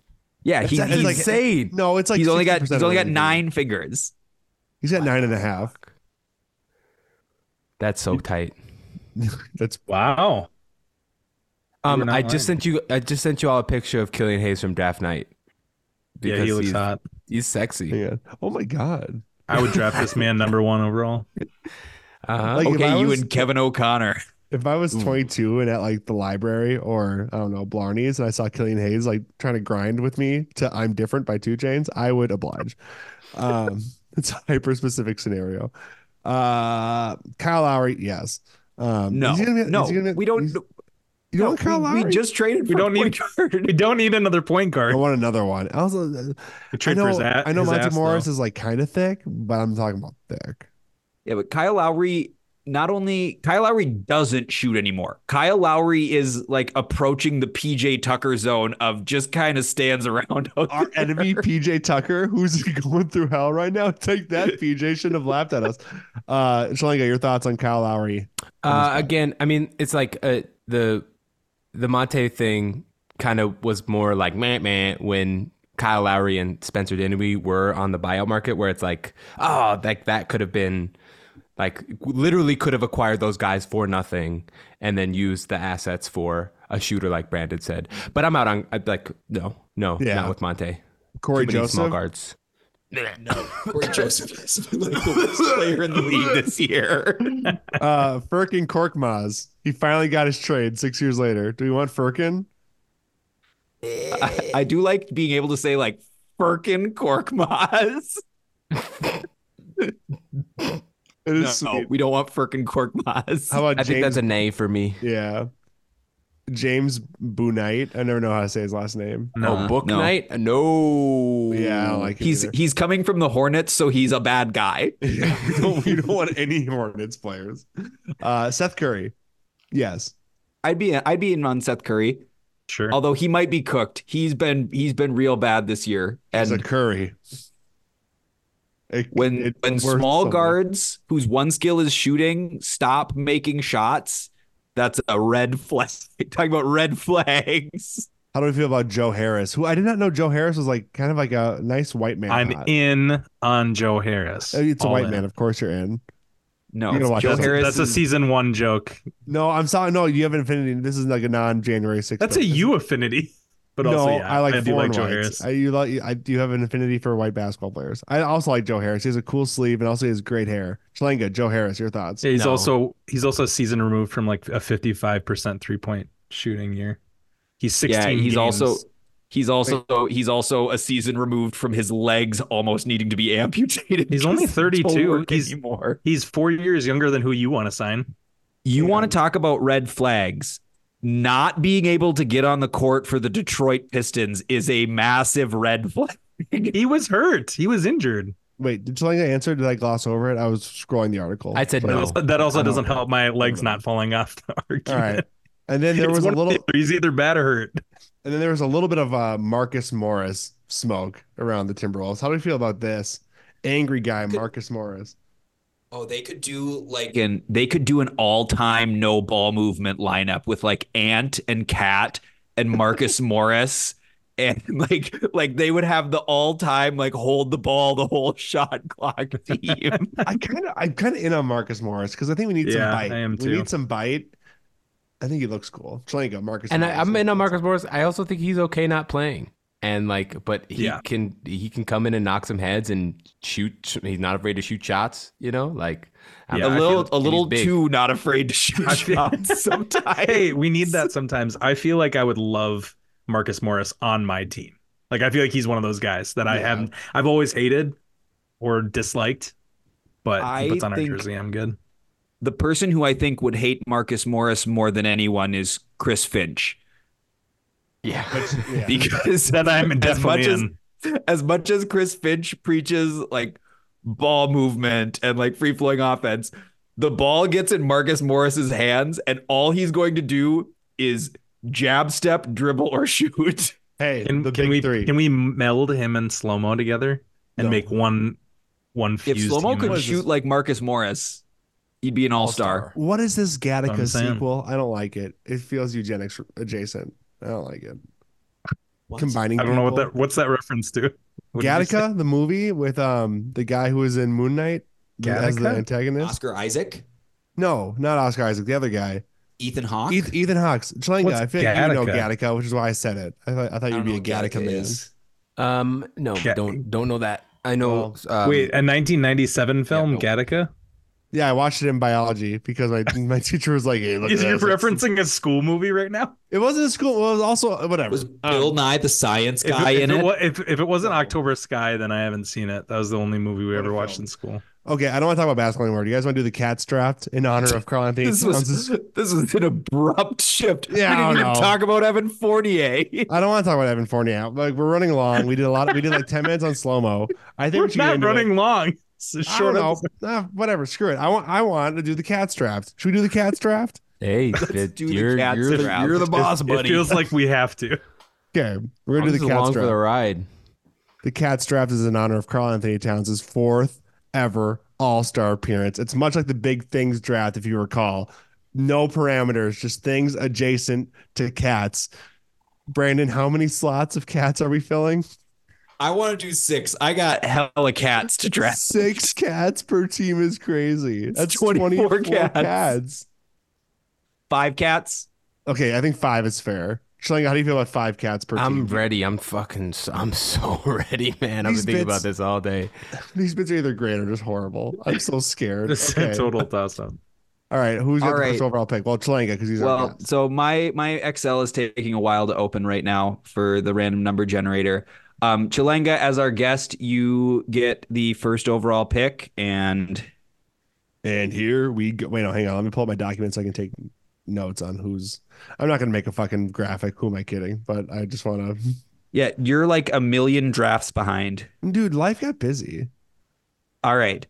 yeah, he, That's he's, like- insane. No, it's like he's only got he's only got nine finger. fingers. He's got nine and a half. That's so tight. That's Wow. Um, You're not I just sent you. I just sent you all a picture of Killian Hayes from draft night. Yeah, he looks he's, hot. He's sexy. yeah. Oh my god. I would draft this man number one overall. Uh-huh. Like, Okay, I you was- and Kevin O'Connor. If I was 22 and at like the library or I don't know Blarney's and I saw Killian Hayes like trying to grind with me to "I'm Different" by 2 Chainz, I would oblige. Um, it's a hyper specific scenario. Uh, Kyle Lowry, yes. Um, No, gonna no, gonna we don't. He's- no, don't Kyle we, Lowry? we just traded. We don't point need- guard. We don't need another point guard. I want another one. I also, We I trade know, for his a- I know his Monte ass, Morris though. is like kind of thick, but I'm talking about thick. Yeah, but Kyle Lowry not only Kyle Lowry doesn't shoot anymore. Kyle Lowry is like approaching the PJ Tucker zone of just kind of stands around. Our there. enemy PJ Tucker, who's going through hell right now. Take that, PJ shouldn't have laughed at us. Uh, Chelanga, your thoughts on Kyle Lowry? Uh, again, I mean, it's like uh, the the Monte thing kind of was more like man man when Kyle Lowry and Spencer Dinwiddie were on the buyout market, where it's like, oh, like that could have been like literally could have acquired those guys for nothing and then used the assets for a shooter like Brandon said. But I'm out on like no, no, Yeah. not with Monte. Cory many small Joseph. Guards. Cory Joseph has been like the best player in the league this year. Uh, Furkan Korkmaz. He finally got his trade six years later. Do we want Furkan? I, I do like being able to say like Furkan Korkmaz. It is No, sweet. we don't want Furkan Korkmaz. How about I think that's a nay for me. yeah, James Bouknight. I never know how to say his last name. oh, book no. night? No. Yeah, I like He's either. he's coming from the Hornets, so he's a bad guy. Yeah, we, don't, we don't want any Hornets players. Uh, Seth Curry. Yes. I'd be I'd be in on Seth Curry, Sure. although he might be cooked. He's been he's been real bad this year, As and a Curry. It- when it when small something. guards whose one skill is shooting stop making shots, that's a red flag. Talking about red flags. How do we feel about Joe Harris? Who I did not know Joe Harris was like kind of like a nice white man. I'm hot. in on Joe Harris. Uh, It's a All white in. man, of course you're in. No, You know what, Joe that's Harris. That's a season one joke. No, I'm sorry. No, you have Infinity. This is like a non-January 6th. That's a you affinity. But no, also, yeah, I like I do like Joe whites. Harris. I, you like. I do have an affinity for white basketball players. I also like Joe Harris. He has a cool sleeve and also he has great hair. Chelanga, Joe Harris, your thoughts? Yeah, he's No. also he's also a season removed from like a 55% three point shooting year. He's 16. yeah, he's games. also he's also he's also a season removed from his legs almost needing to be amputated. He's only because they don't 32. He's- anymore. he's four years younger than who you want to sign. You want to talk about red flags? Not being able to get on the court for the Detroit Pistons is a massive red flag. He was hurt. He was injured. Wait, did Chelanga answer? Did I gloss over it? I was scrolling the article. I said no. also, that also I doesn't help my legs not falling off the All argument. right. And then there It's was a one or the little. He's either bad or hurt. and then there was a little bit of uh, Marcus Morris smoke around the Timberwolves. How do we feel about this? Angry guy, Marcus Morris. Oh, they could do like And they could do an all-time no ball movement lineup with like Ant and Cat and Marcus Morris. And like like they would have the all-time like hold the ball the whole shot clock team. I kind of, I'm kind of in on Marcus Morris because I think we need some Yeah, bite. I am too. We need some bite. I think he looks cool. trying Chelanga, Marcus. And I, Morris. I'm in on Marcus Morris. I also think he's okay not playing. And like, but he Yeah. can he can come in and knock some heads and shoot. He's not afraid to shoot shots. You know, like Yeah, a don't know, I little a little too not afraid to shoot shots sometimes. Hey, we need that sometimes. I feel like I would love Marcus Morris on my team. Like I feel like he's one of those guys that I haven't I've always hated or disliked. But I he puts on our jersey. I'm good. the person who I think would hate Marcus Morris more than anyone is Chris Finch. Yeah. Yeah. Because That I'm as definitely much as in. as much as Chris Finch preaches like ball movement and like free flowing offense, the ball gets in Marcus Morris's hands, and all he's going to do is jab step, dribble, or shoot. Hey, Can, the can big we three. can we meld him and Slo Mo together and No. make one one If fused Slo Mo human? could shoot this? like Marcus Morris, he'd be an all star. What is this I'm Gattaca sequel? I don't like it. It feels eugenics adjacent. I don't like it. what? Combining. I don't know what that what's that reference to? What did you say? Gattaca, the movie with um the guy who was in Moon Knight as the antagonist. Oscar Isaac, No, not Oscar Isaac. The other guy, Ethan Hawke. Eth- Ethan Hawke's. Chelanga. What's I feel like you know Gattaca? Gattaca, which is why I said it. I thought, I thought you'd don't be a Gattaca Gattaca man. is. Um. No. Ga- Don't don't know that. I know. um, Wait, a 1997 film, no. Gattaca? Yeah, I watched it in biology because my my teacher was like, "Hey, look Is at you this." referencing a school movie right now? It wasn't a school. It was also whatever. Was Um, Bill Nye the Science If, Guy if in it, it? wa- if, if it wasn't October Sky, then I haven't seen it. That was the only movie we What ever watched film. in school. okay, I don't want to talk about basketball anymore. Do you guys want to do the Cats draft in honor of Karl-Anthony This was this was an abrupt shift. Yeah, we I didn't don't even know. talk about Evan Fournier. I don't want to talk about Evan Fournier. Like we're running long. We did a lot. we did like ten minutes on Slo Mo. I think We're we not into it. running long. It's a I short don't know. episode. Ah, whatever. Screw it. I want. I want to do the Cats draft. Should we do the Cats draft? Hey, it- do you're Cats you're the, draft. you're the boss, It buddy. feels like we have to. Okay, we're gonna do the Cats along for the ride. The Cats draft is in honor of Karl-Anthony Towns' fourth ever All Star appearance. It's much like the Big Things draft, if you recall. No parameters, just things adjacent to cats. Brandon, how many slots of cats are we filling? I want to do six. I got Hella cats to draft. Six cats per team is crazy. That's 24 24, cats. cats. Five cats. Okay, I think five is fair. Schling, how do you feel about five cats per team? I'm team? ready. I'm fucking. I'm so ready, man. I've been thinking bits- about this all day. These bits are either great or just horrible. I'm so scared. This is Okay. a total toss up. All right, who's got All the right. first overall pick? Well, Chelanga, because he's our Well, guest. so my my Excel is taking a while to open right now for the random number generator. Um, Chelanga, as our guest, you get the first overall pick, and And here we go. Wait, no, hang on. Let me pull up my documents so I can take notes on who's. I'm not going to make a fucking graphic. Who am I kidding? But I just want to. yeah, you're like a million drafts behind. Dude, life got busy. All right.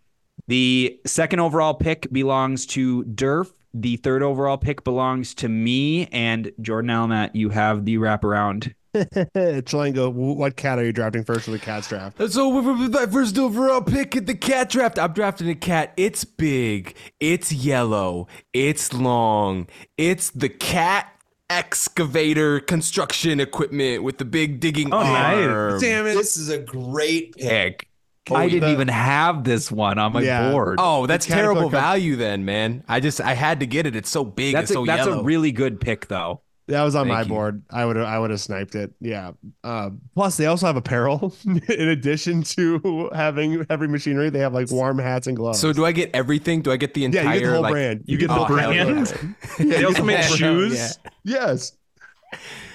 The second overall pick belongs to Durf. The third overall pick belongs to me and Jordan Almat. You have the wraparound. Chelanga, what cat are you drafting first for the Cats draft? So my first overall pick at the cat draft, I'm drafting a cat. It's big, it's yellow, it's long, it's the cat excavator construction equipment with the big digging Oh, nice. arm. Damn it. This is a great pick. Pick. Oh, I didn't the- even have this one on my Yeah. board. Oh, that's terrible value then, man. I just I had to get it. It's so big. that's it's a, so that's yellow. a really good pick though. That was on Thank my you. board. I would I would have sniped it. Yeah. Uh, plus, they also have apparel in addition to having heavy machinery. They have like warm hats and gloves. so do I get everything? Do I get the yeah, entire you get the whole like brand. You get get the the brand? brand. They also make shoes. Yeah. Yes.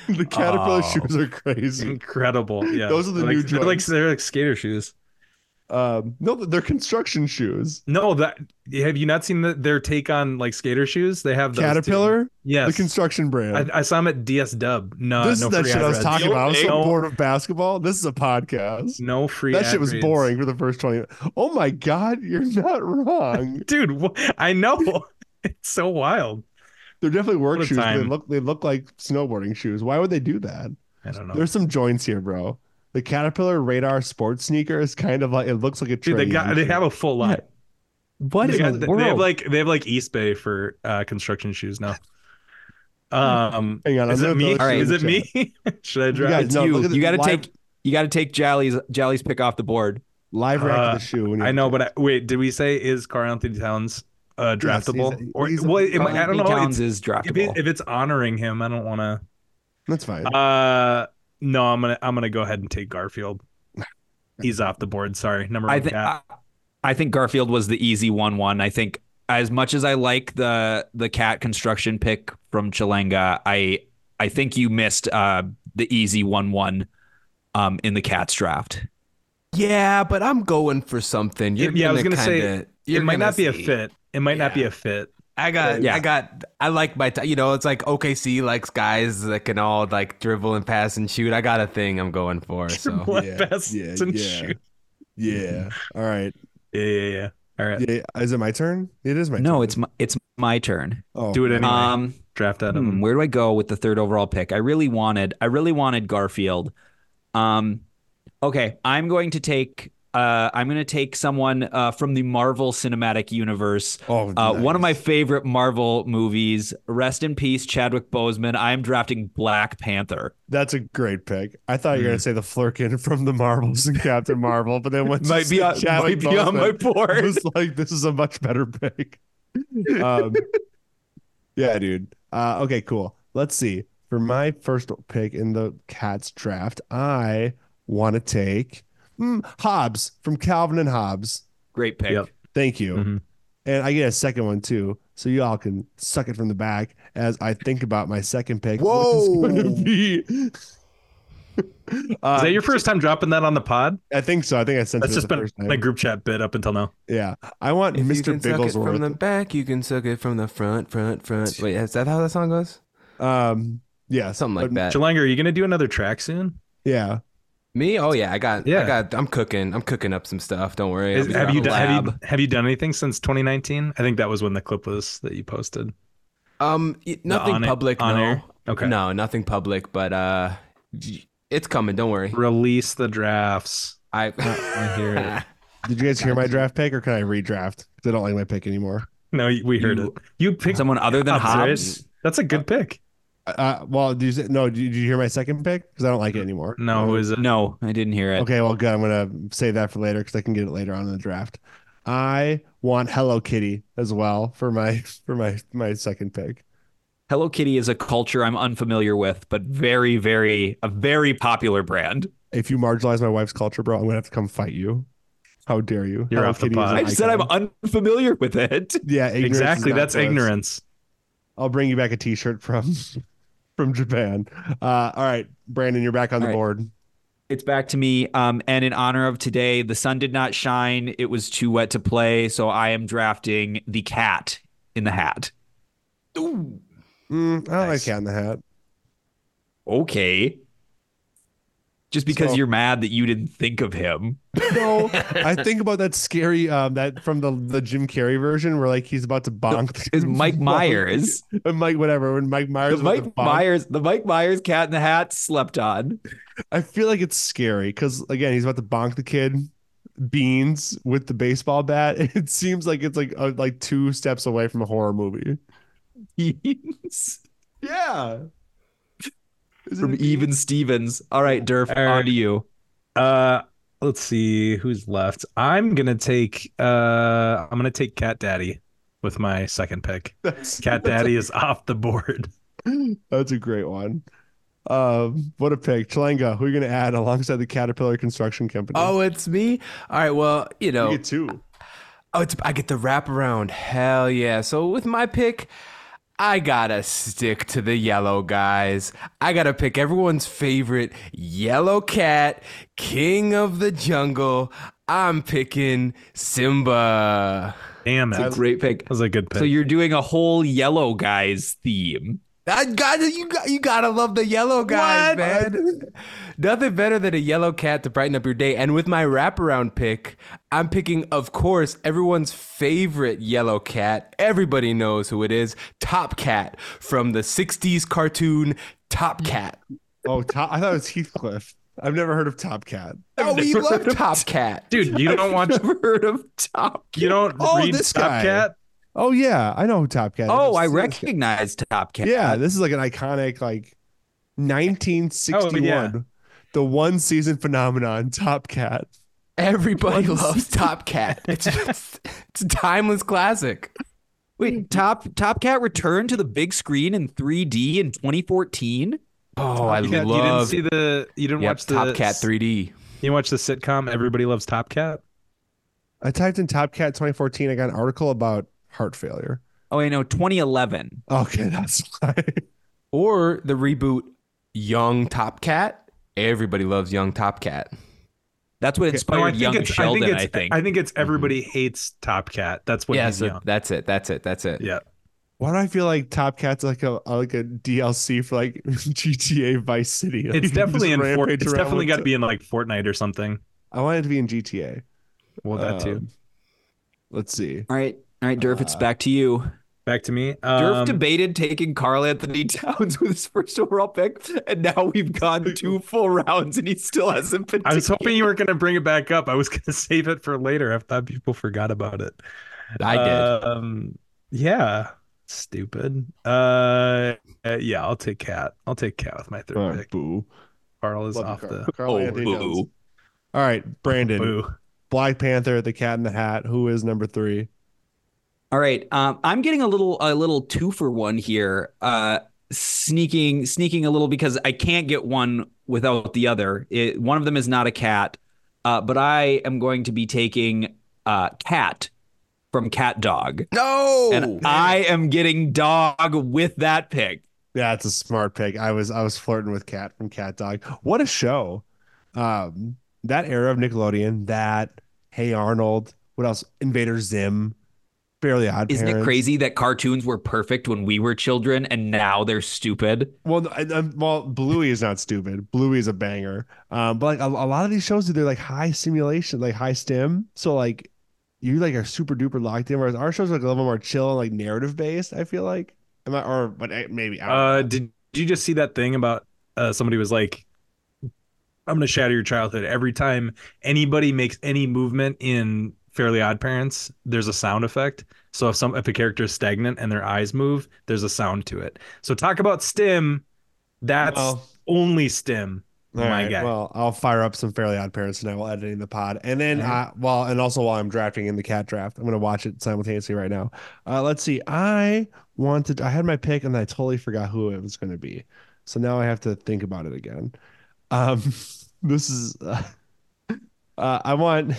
The Caterpillar Oh. shoes are crazy. Incredible. Yeah. Those are the They're new like, they're like they're like skater shoes. Um, no, they're construction shoes. No, that have you not seen the, their take on like skater shoes? They have those too. Caterpillar, Yes. the construction brand. I, I saw them at DS Dub. No, this no is that shit I was talking The about. I was so only- bored of basketball. This is a podcast. No free. That shit was reads. boring for the first 20 minutes. Oh my God, you're not wrong. dude. wh- I know. It's so wild. They're definitely work What shoes. but They look they look like snowboarding shoes. Why would they do that? I don't know. There's some joints here, bro. The Caterpillar Radar sports sneaker is kind of like it looks like a Dude, they got they have a full line. What They, in got- the they have like they have like Eastbay for uh, construction shoes now. Um, Hang on, is it me? throw All right. Is it me? Should I You drive? guys no, you. look at the You got to live- take you got to take Jolly's Jolly's pick off the board. live rack Uh, the shoe. when I know, but I, wait, did we say is Karl-Anthony Towns uh, Yes, he's- draftable? or he's- well, it I don't know. Towns It's, is if, draftable. it, if it's honoring him, I don't want to. that's fine. Uh, no, I'm gonna I'm gonna go ahead and take Garfield. He's off the board. Sorry, number one I think cat. I, I think Garfield was the easy one. One. I think as much as I like the the cat construction pick from Chelanga, I I think you missed uh, the easy one one um, in the cats draft. Yeah, but I'm going for something. You're yeah, I was gonna gonna say, kinda- it might gonna not be a fit. It might not be a fit. I got, Yeah. I got, I like my, t- you know, it's like OKC likes guys that can all like dribble and pass and shoot. I got a thing I'm going for. So What yeah, best yeah, and yeah. shoot. Yeah. All right. Yeah, yeah, yeah. All right, Yeah. Is it my turn? It is my turn. No, it's my, it's my turn. oh, do it anyway. Um, draft out of Hmm, where do I go with the third overall pick? I really wanted I really wanted Garfield. Um okay, I'm going to take uh I'm going to take someone uh from the Marvel Cinematic Universe. Oh, Uh, one of my favorite Marvel movies. Rest in peace, Chadwick Boseman. I am drafting Black Panther. That's a great pick. I thought you were gonna say the Flerken from the Marvels and Captain Marvel, but then once Might be on- Chadwick might be on my board. I was like, this is a much better pick. Um, yeah, dude. Uh, okay, cool. Let's see. For my first pick in the Cats draft, I want to take mm, Hobbes from Calvin and Hobbes. Great pick. Yep. Thank you. Mhm. And I get a second one too, so you all can suck it from the back as I think about my second pick. Which is going to Whoa. be. Uh, Is that your first time dropping that on the pod? I think so. I think I sent That's it just the been first time. my group chat bit up until now. Yeah, I want if Mr. can suck it from the back, you can suck it from the front, front, front. Wait, is that how that song goes? Um, yeah, Something like but- that. Chelanga, are you gonna do another track soon? Yeah, Me? Oh yeah, I got, Yeah. I got. I'm cooking. I'm cooking up some stuff. Don't worry. Is- have you done have you, have you done anything since 2019? I think that was when the clip was that you posted. Um, nothing on- public. on no. air? Okay. No, nothing public. But uh, it's coming. Don't worry. Release the drafts. I. I hear it. did you guys hear my draft pick, or can I redraft? Because I don't like my pick anymore. No, we heard You- it. You picked Someone other than Hobbes, Hobbes. That's a good pick. Uh, well, did you say, no? Did you hear my second pick? Because I don't like it anymore. No, who is it? No, I didn't hear it. Okay, well, good. I'm gonna save that for later because I can get it later on in the draft. I want Hello Kitty as well for my for my my second pick. Hello Kitty is a culture I'm unfamiliar with, but very, very a very popular brand. If you marginalize my wife's culture, bro, I'm gonna have to come fight you. How dare you? You're Hello off Kitty is pod. I just said I'm unfamiliar with it. yeah, Exactly. That's ignorance. I'll bring you back a T-shirt from from Japan. Uh, all right, Brandon, you're back on the All right. board. It's back to me. Um, and in honor of today, the sun did not shine. It was too wet to play. So I am drafting the cat in the hat. Ooh. Mm, I Nice. like Cat in the Hat. Okay. Just because So- you're mad that you didn't think of him. No, I think about that scary um that from the the Jim Carrey version where like he's about to bonk. Is Mike Myers. Mike, whatever. When Mike Myers, The Mike bonk, Myers, the Mike Myers cat in the hat slept on. I feel like it's scary because again, he's about to bonk the kid beans with the baseball bat. It seems like it's like uh, like two steps away from a horror movie. Beans. Yeah, from Even Stevens. All right, Durf, All right. on to you. Uh, let's see who's left. I'm gonna take. Uh, I'm gonna take Cat Daddy with my second pick. That's, Cat Daddy is off the board. that's a great one. Um, what a pick. Chelanga, who are you going to add alongside the Caterpillar Construction Company? Oh, it's me. All right. Well, you know, you get two. Oh, it's I get the wraparound. Hell yeah. So with my pick, I gotta stick to the yellow guys. I gotta pick everyone's favorite yellow cat, king of the jungle. I'm picking Simba. Damn it, It's a great pick. that was a good pick. So you're doing a whole yellow guys theme. I got you. Got, you gotta love the yellow guys, What? man. Nothing better than a yellow cat to brighten up your day. And with my wraparound pick, I'm picking, of course, everyone's favorite yellow cat. Everybody knows who it is. Top Cat from the '60s cartoon Top Cat. Oh, top, I thought it was Heathcliff. I've never heard of Top Cat. Oh, we love Top Cat. dude, you don't watch. Never heard of Top. You don't Oh, read this Top guy. Cat. Oh yeah, I know who Top Cat. Oh, I I've seen this guy. recognize Top Cat. Yeah, this is like an iconic like 1961, Oh, yeah. the one season phenomenon, Top Cat. Everybody loves Top Cat. It's just, it's a timeless classic. Wait, Top Top Cat returned to the big screen in 3D in 2014. Oh, I You, got- you didn't see the. You didn't yep, watch the Top Cat 3D. You watch the sitcom Everybody Loves Top Cat. I typed in Top Cat 2014. I got an article about heart failure. Oh, I know, 2011. Okay, that's why. Or the reboot Young Top Cat. Everybody loves Young Top Cat. That's what inspired young. Sheldon. I I think think. it's. I think it's Everybody Hates Top Cat. That's what yeah, he's so young. that's it. That's it. That's it. Yeah. Why do I feel like Top Cat's like a like a DLC for like GTA Vice City? Like, It's definitely in. Fort, rampage it's definitely got to be in like Fortnite or something. I want it to be in GTA. Well, that too. Um, Let's see. All right, all right, Durf, it's Uh, back to you. Back to me. Durf Um, debated taking Karl-Anthony Towns with his first overall pick, and now we've gone two full rounds, and he still hasn't been. I was taken. hoping you weren't going to bring it back up. I was going to save it for later. I thought people forgot about it. I did. Um, yeah. Stupid. Uh, yeah, I'll take Cat. I'll take Cat with my third Oh, pick. boo. Karl is Love off Karl. the Karl Oh, Anthony boo. Towns. All right, Brandon. boo. Black Panther, The Cat in the Hat. Who is number three? All right. Um, I'm getting a little a little two for one here. Uh, sneaking sneaking a little because I can't get one without the other. It, one of them is not a cat, uh, but I am going to be taking uh, cat from Cat Dog, No. and I am getting dog with that pick. That's a smart pick. I was I was flirting with Cat from Cat Dog. What a show! Um, that era of Nickelodeon. That Hey Arnold. What else? Invader Zim. Fairly Odd Isn't Parents. it crazy that cartoons were perfect when we were children and now they're stupid? Well, I, I, well, Bluey is not stupid. Bluey is a banger. Um, but like a, a lot of these shows, they're like high simulation, like high stim. So like you like are super duper locked in. Whereas our shows are like a little more chill and like narrative based. I feel like, am I or but eh, maybe. I don't Uh, know. did, did you just see that thing about uh, somebody was like, I'm going to shatter your childhood. Every time anybody makes any movement in Fairly Odd Parents, there's a sound effect. So if some if a character is stagnant and their eyes move, there's a sound to it. So talk about stim. That's Well, only stim. All my right, guy. Well, I'll fire up some Fairly Odd Parents tonight while editing the pod, and then uh, well, and also while I'm drafting in the cat draft, I'm gonna watch it simultaneously right now. Uh, let's see. I wanted. I had my pick, and I totally forgot who it was going to be. So now I have to think about it again. Um, this is. Uh, uh, I want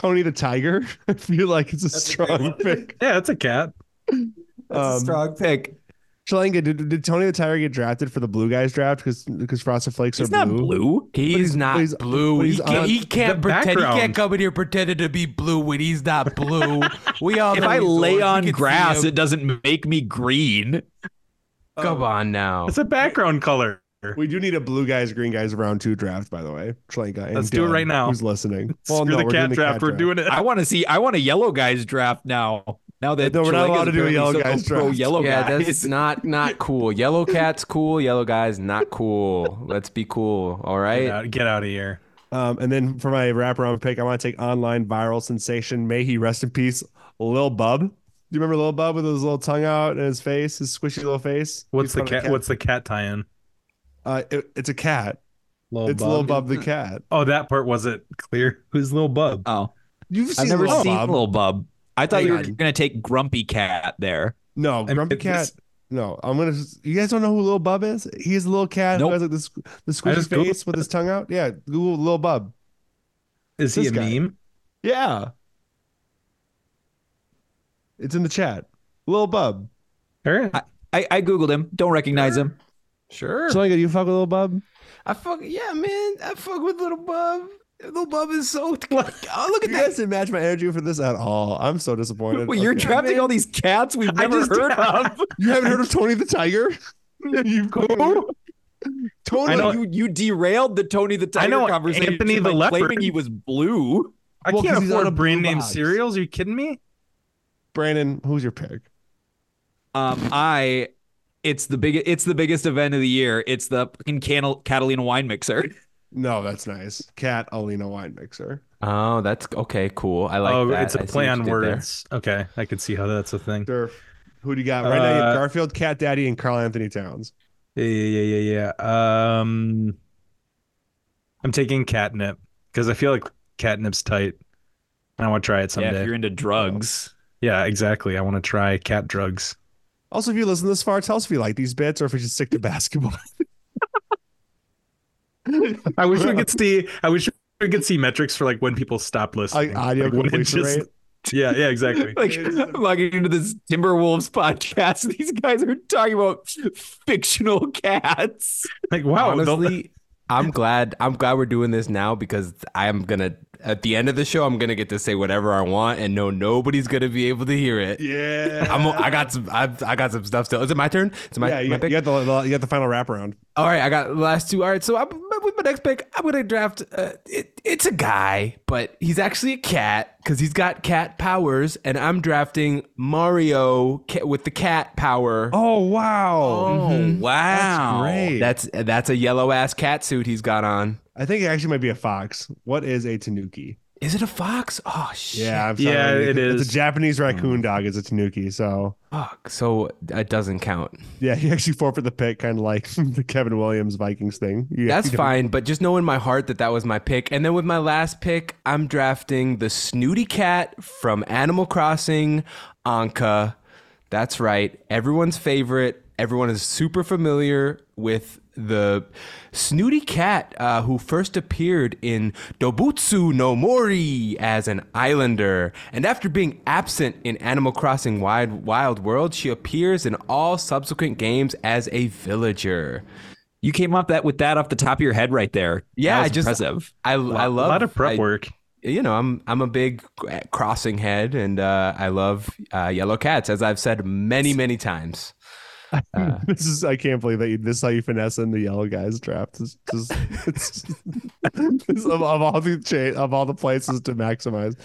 Tony the Tiger. I feel like it's a That's strong one. pick. Yeah, that's a cat. That's a Um, strong pick. Chelanga, did, did Tony the Tiger get drafted for the Blue Guys draft because because Frosted Flakes He's are not blue? blue. He's, he's- not he's- blue. but He can't, he can't the pretend. He can't come in here pretending to be blue when he's not blue. we all. If I lay on grass, it doesn't make me green. Come on now. It's a background color. We do need a blue guys, green guys round two draft, by the way. Chelanga, and Let's do it right now. Who's listening? Screw the we're cat doing draft. We're doing it. I want to see. I want a yellow guys draft now. Now that No, we're not Chelanga's allowed to do a yellow so guys pro draft. Yellow yeah, guys. that's not not cool. Yellow cat's cool. Yellow guy's not cool. Let's be cool. All right. Get out, get out of here. Um, and then for my wraparound pick, I want to take online viral sensation. May he rest in peace, Lil Bub. Do you remember Lil Bub with his little tongue out and his face, his squishy little face? What's the found a cat, What's the cat tie-in? Uh, it- it's a cat. Lil it's Bub? Lil Bub the cat. Oh, that part wasn't clear. Who's Lil Bub? Oh, You've seen I've never Lil seen Bub. Lil Bub. I thought Hang you were on. gonna take Grumpy Cat there. No, I Grumpy mean, Cat. this- No, I'm gonna. You guys don't know who Lil Bub is? He's a little cat Nope. who has like this the squishy just Googled face with his tongue out. Yeah, Google Lil Bub. Is he a guy. meme? Yeah, it's in the chat. Lil Bub. All right. I, I googled him. Don't recognize him. Sure. So you fuck with little Bub? I fuck yeah, man. I fuck with little Bub. Little Bub is so. Oh, look at You that. guys didn't match my energy for this at all. I'm so disappointed. Wait, you're Okay. drafting all these cats we've never just- heard of. You haven't heard of Tony the Tiger? you Tony. I know- you you derailed the Tony the Tiger I know conversation Anthony the by Leopard. claiming he was blue. I Well, 'cause can't he's on a afford brand name box. cereals. Are you kidding me? Brandon, who's your pick? Um, I it's the big it's the biggest event of the year. It's the fucking Canal- Catalina wine mixer. No, that's nice. Cat Alina wine mixer. Oh, that's okay. Cool. I like oh, that. it's a I see play on you did there. words. Okay, I can see how that's a thing. Durf. Who do you got? Right now, you have Uh, Garfield, Cat Daddy, and Karl-Anthony Towns. Yeah, yeah, yeah, yeah, yeah. Um, I'm taking catnip because I feel like catnip's tight. and I want to try it Yeah, someday. if you're into drugs. Yeah, exactly. I want to try cat drugs. Also, if you listen this far, tell us if you like these bits or if we should stick to basketball. I wish we could see. I wish we could see metrics for like when people stop listening. Like audio Like, completion just- rate. Yeah, yeah, exactly. Like I'm logging into this Timberwolves podcast. These guys are talking about fictional cats. Like wow, Honestly, I'm glad. I'm glad we're doing this now because I'm gonna. At the end of the show, I'm gonna get to say whatever I want, and no, nobody's gonna be able to hear it. Yeah. I'm. I got some. I've, I got some stuff still. Is it my turn? Is it my, yeah, you my got, you, got the, the- you got the final wraparound. All right, I got the last two. All right, so I'm, with my next pick, I'm gonna draft. Uh, it, it's a guy, but he's actually a cat because he's got cat powers, and I'm drafting Mario with the cat power. Oh, wow. Mhm. Wow. That's Great. That's that's a yellow ass cat suit he's got on. I think it actually might be a fox. What is a tanuki? Is it a fox? Oh shit! Yeah, I'm Yeah, sorry. it It's is. a Japanese hmm. raccoon dog. It's a tanuki. So, Fuck. So that doesn't count. yeah, he actually forfeit the pick, kind of like the Kevin Williams Vikings thing. You- That's you fine, but just know in my heart that that was my pick. And then with my last pick, I'm drafting the snooty cat from Animal Crossing, Ankha. That's right, everyone's favorite. Everyone is super familiar with the snooty cat uh, who first appeared in Dobutsu no Mori as an islander. And after being absent in Animal Crossing Wild, Wild World, she appears in all subsequent games as a villager. You came up that with that off the top of your head right there. Yeah, That I just impressive. I I a love a lot of prep I- work. You know, I'm I'm a big crossing head, and uh, I love uh, yellow cats, as I've said many many times. Uh, this is I can't believe that you, this is how you finesse in the yellow guys draft. It's just, it's it's of, of all the cha- of all the places to maximize.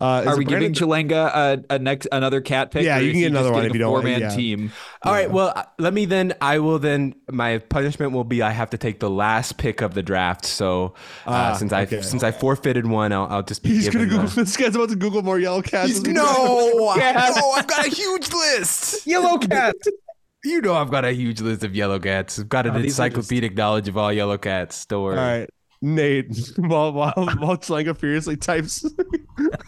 Uh, Are we Brandon- giving Chelanga a, a next another cat pick? Yeah, you can get another one if you don't want- Four-man yeah. team. All right, well, uh, let me then. I will then. My punishment will be I have to take the last pick of the draft. So uh, Ah, since I since I forfeited one, I'll, I'll just be He's gonna Google. the- This guy's about to Google more yellow cats. No, go. no, I've got a huge list. Yellow cat. You know, I've got a huge list of yellow cats. I've got an Oh, these are just- encyclopedic knowledge of all yellow cats. Don't worry. All right, Nate. While while while Chelanga furiously types,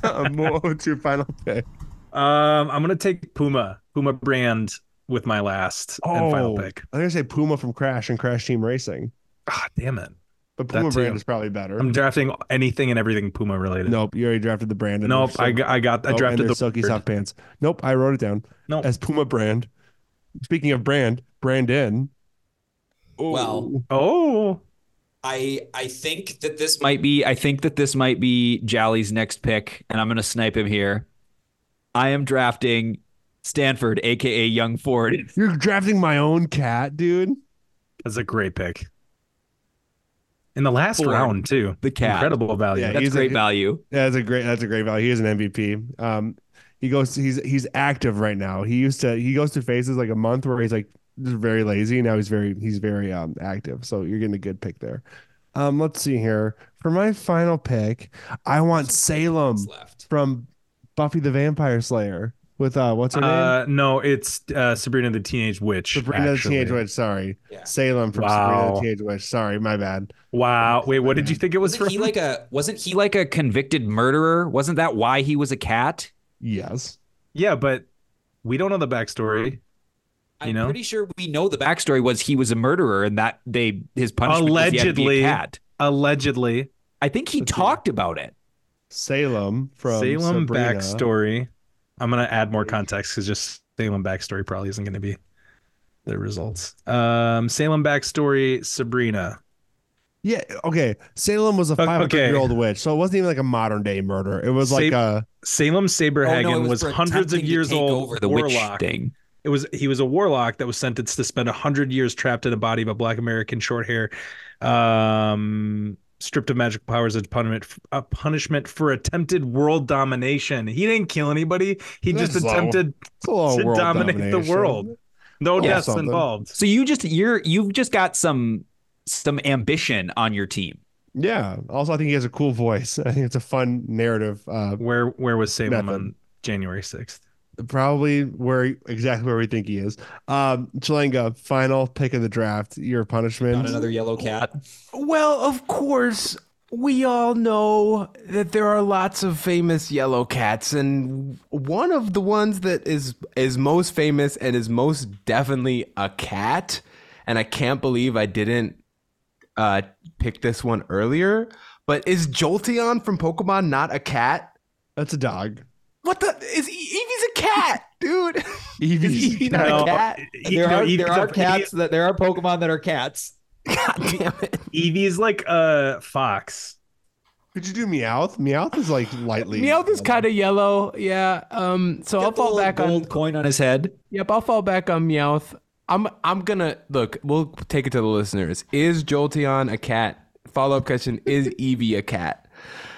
um, what's your final pick? Um, I'm gonna take Puma, Puma brand with my last and final pick. I'm gonna say Puma from Crash and Crash Team Racing, Ah, damn it! but Puma brand is probably better. I'm drafting anything and everything Puma related. Nope, you already drafted the brand. nope. their I got, I got, I drafted their the silky soft pants. Nope, I wrote it down Nope. as Puma brand. Speaking of brand, Brandon. Well, Oh, I I think that this Might be. I think that this might be Jolly's next pick, and I'm going to snipe him here. I am drafting Stanford, aka Young Ford. You're drafting my own cat, dude. that's a great pick. In the last Ford, round too. the cat. Incredible value. Yeah, That's he's a- great value. That's a great. That's a great value. He is an MVP. Um, he goes. He's he's active right now. He used to. He goes to phases like a month where he's like just very lazy. Now he's very he's very um active. So you're getting a good pick there. Um, let's see here. For my final pick, I want Salem left. from Buffy the Vampire Slayer. with uh, what's her name? Uh, no, it's uh, Sabrina the Teenage Witch. Sabrina actually. the Teenage Witch. Sorry, Yeah. Salem from Wow. Sabrina the Teenage Witch. Sorry, my bad. Wow. Wait, what did you think it was Wasn't from? he like a wasn't he like a convicted murderer? Wasn't that why he was a cat? Yes. yeah, but we don't know the backstory. I'm You know? pretty sure we know the backstory was he was a murderer and that they his punishment was he had to be a Allegedly. cat. Allegedly, I think he Let's see. talked about it. Salem from Salem Sabrina. backstory. I'm gonna add more context because just Salem backstory probably isn't gonna be the results. Um, Salem backstory. Sabrina. Yeah. Okay. Salem was a Okay. 500 year old witch, so it wasn't even like a modern day murder. It was like Sa- a Salem Saberhagen Oh, no, it was, hundreds of years old. over the witch warlock. thing. It was he was a warlock that was sentenced to spend hundred years trapped in the body of a black American, short hair, um, stripped of magic powers as punishment a punishment for attempted world domination. He didn't kill anybody. He That's just low. attempted it's a little to world dominate the world. No Yeah, deaths something. involved. So you just you're you've just got some some ambition on your team. Yeah. Also, I think he has a cool voice. I think it's a fun narrative. Uh, Where where was Salem Method. on January sixth? probably where exactly where we think he is. Um, Chalenga, final pick of the draft. Your punishment. Not another yellow cat. Well, of course, we all know that there are lots of famous yellow cats, and one of the ones that is is most famous and is most definitely a cat. And I can't believe I didn't uh, pick this one earlier. But is Jolteon from Pokemon not a cat? That's a dog. What the is E- Eevee's a cat, dude? Is Eevee. Eevee not No. a cat? There are there are cats that there are Pokemon that are cats. God damn it! Eevee's like a fox. Could you do Meowth? Meowth is like lightly. Meowth is kind of yellow, yeah. Um, so I'll fall little back on gold coin on his head. Yep, I'll fall back on Meowth. I'm I'm gonna look. We'll take it to the listeners. Is Jolteon a cat? Follow up question: Is Eevee a cat?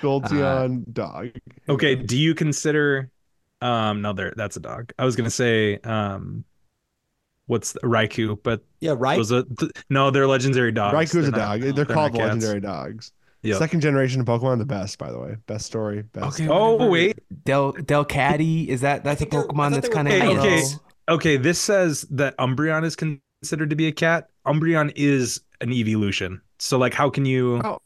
Jolteon dog. Okay, do you consider um no there that's a dog. I was gonna say um what's the, Raikou, but Yeah, right. those are th- no, they're legendary dogs. Raikou's a They're not- dog. They're, they're called legendary dogs. Yep. Second generation of Pokemon, the best, by the way. Best story. Best. Oh wait, Del Delcatty is that that's a think they're- I Pokemon that's kind of Okay, yellow. okay. Okay. This says that Umbreon is considered to be a cat. Umbreon is an evolution. So like, how can you? Oh,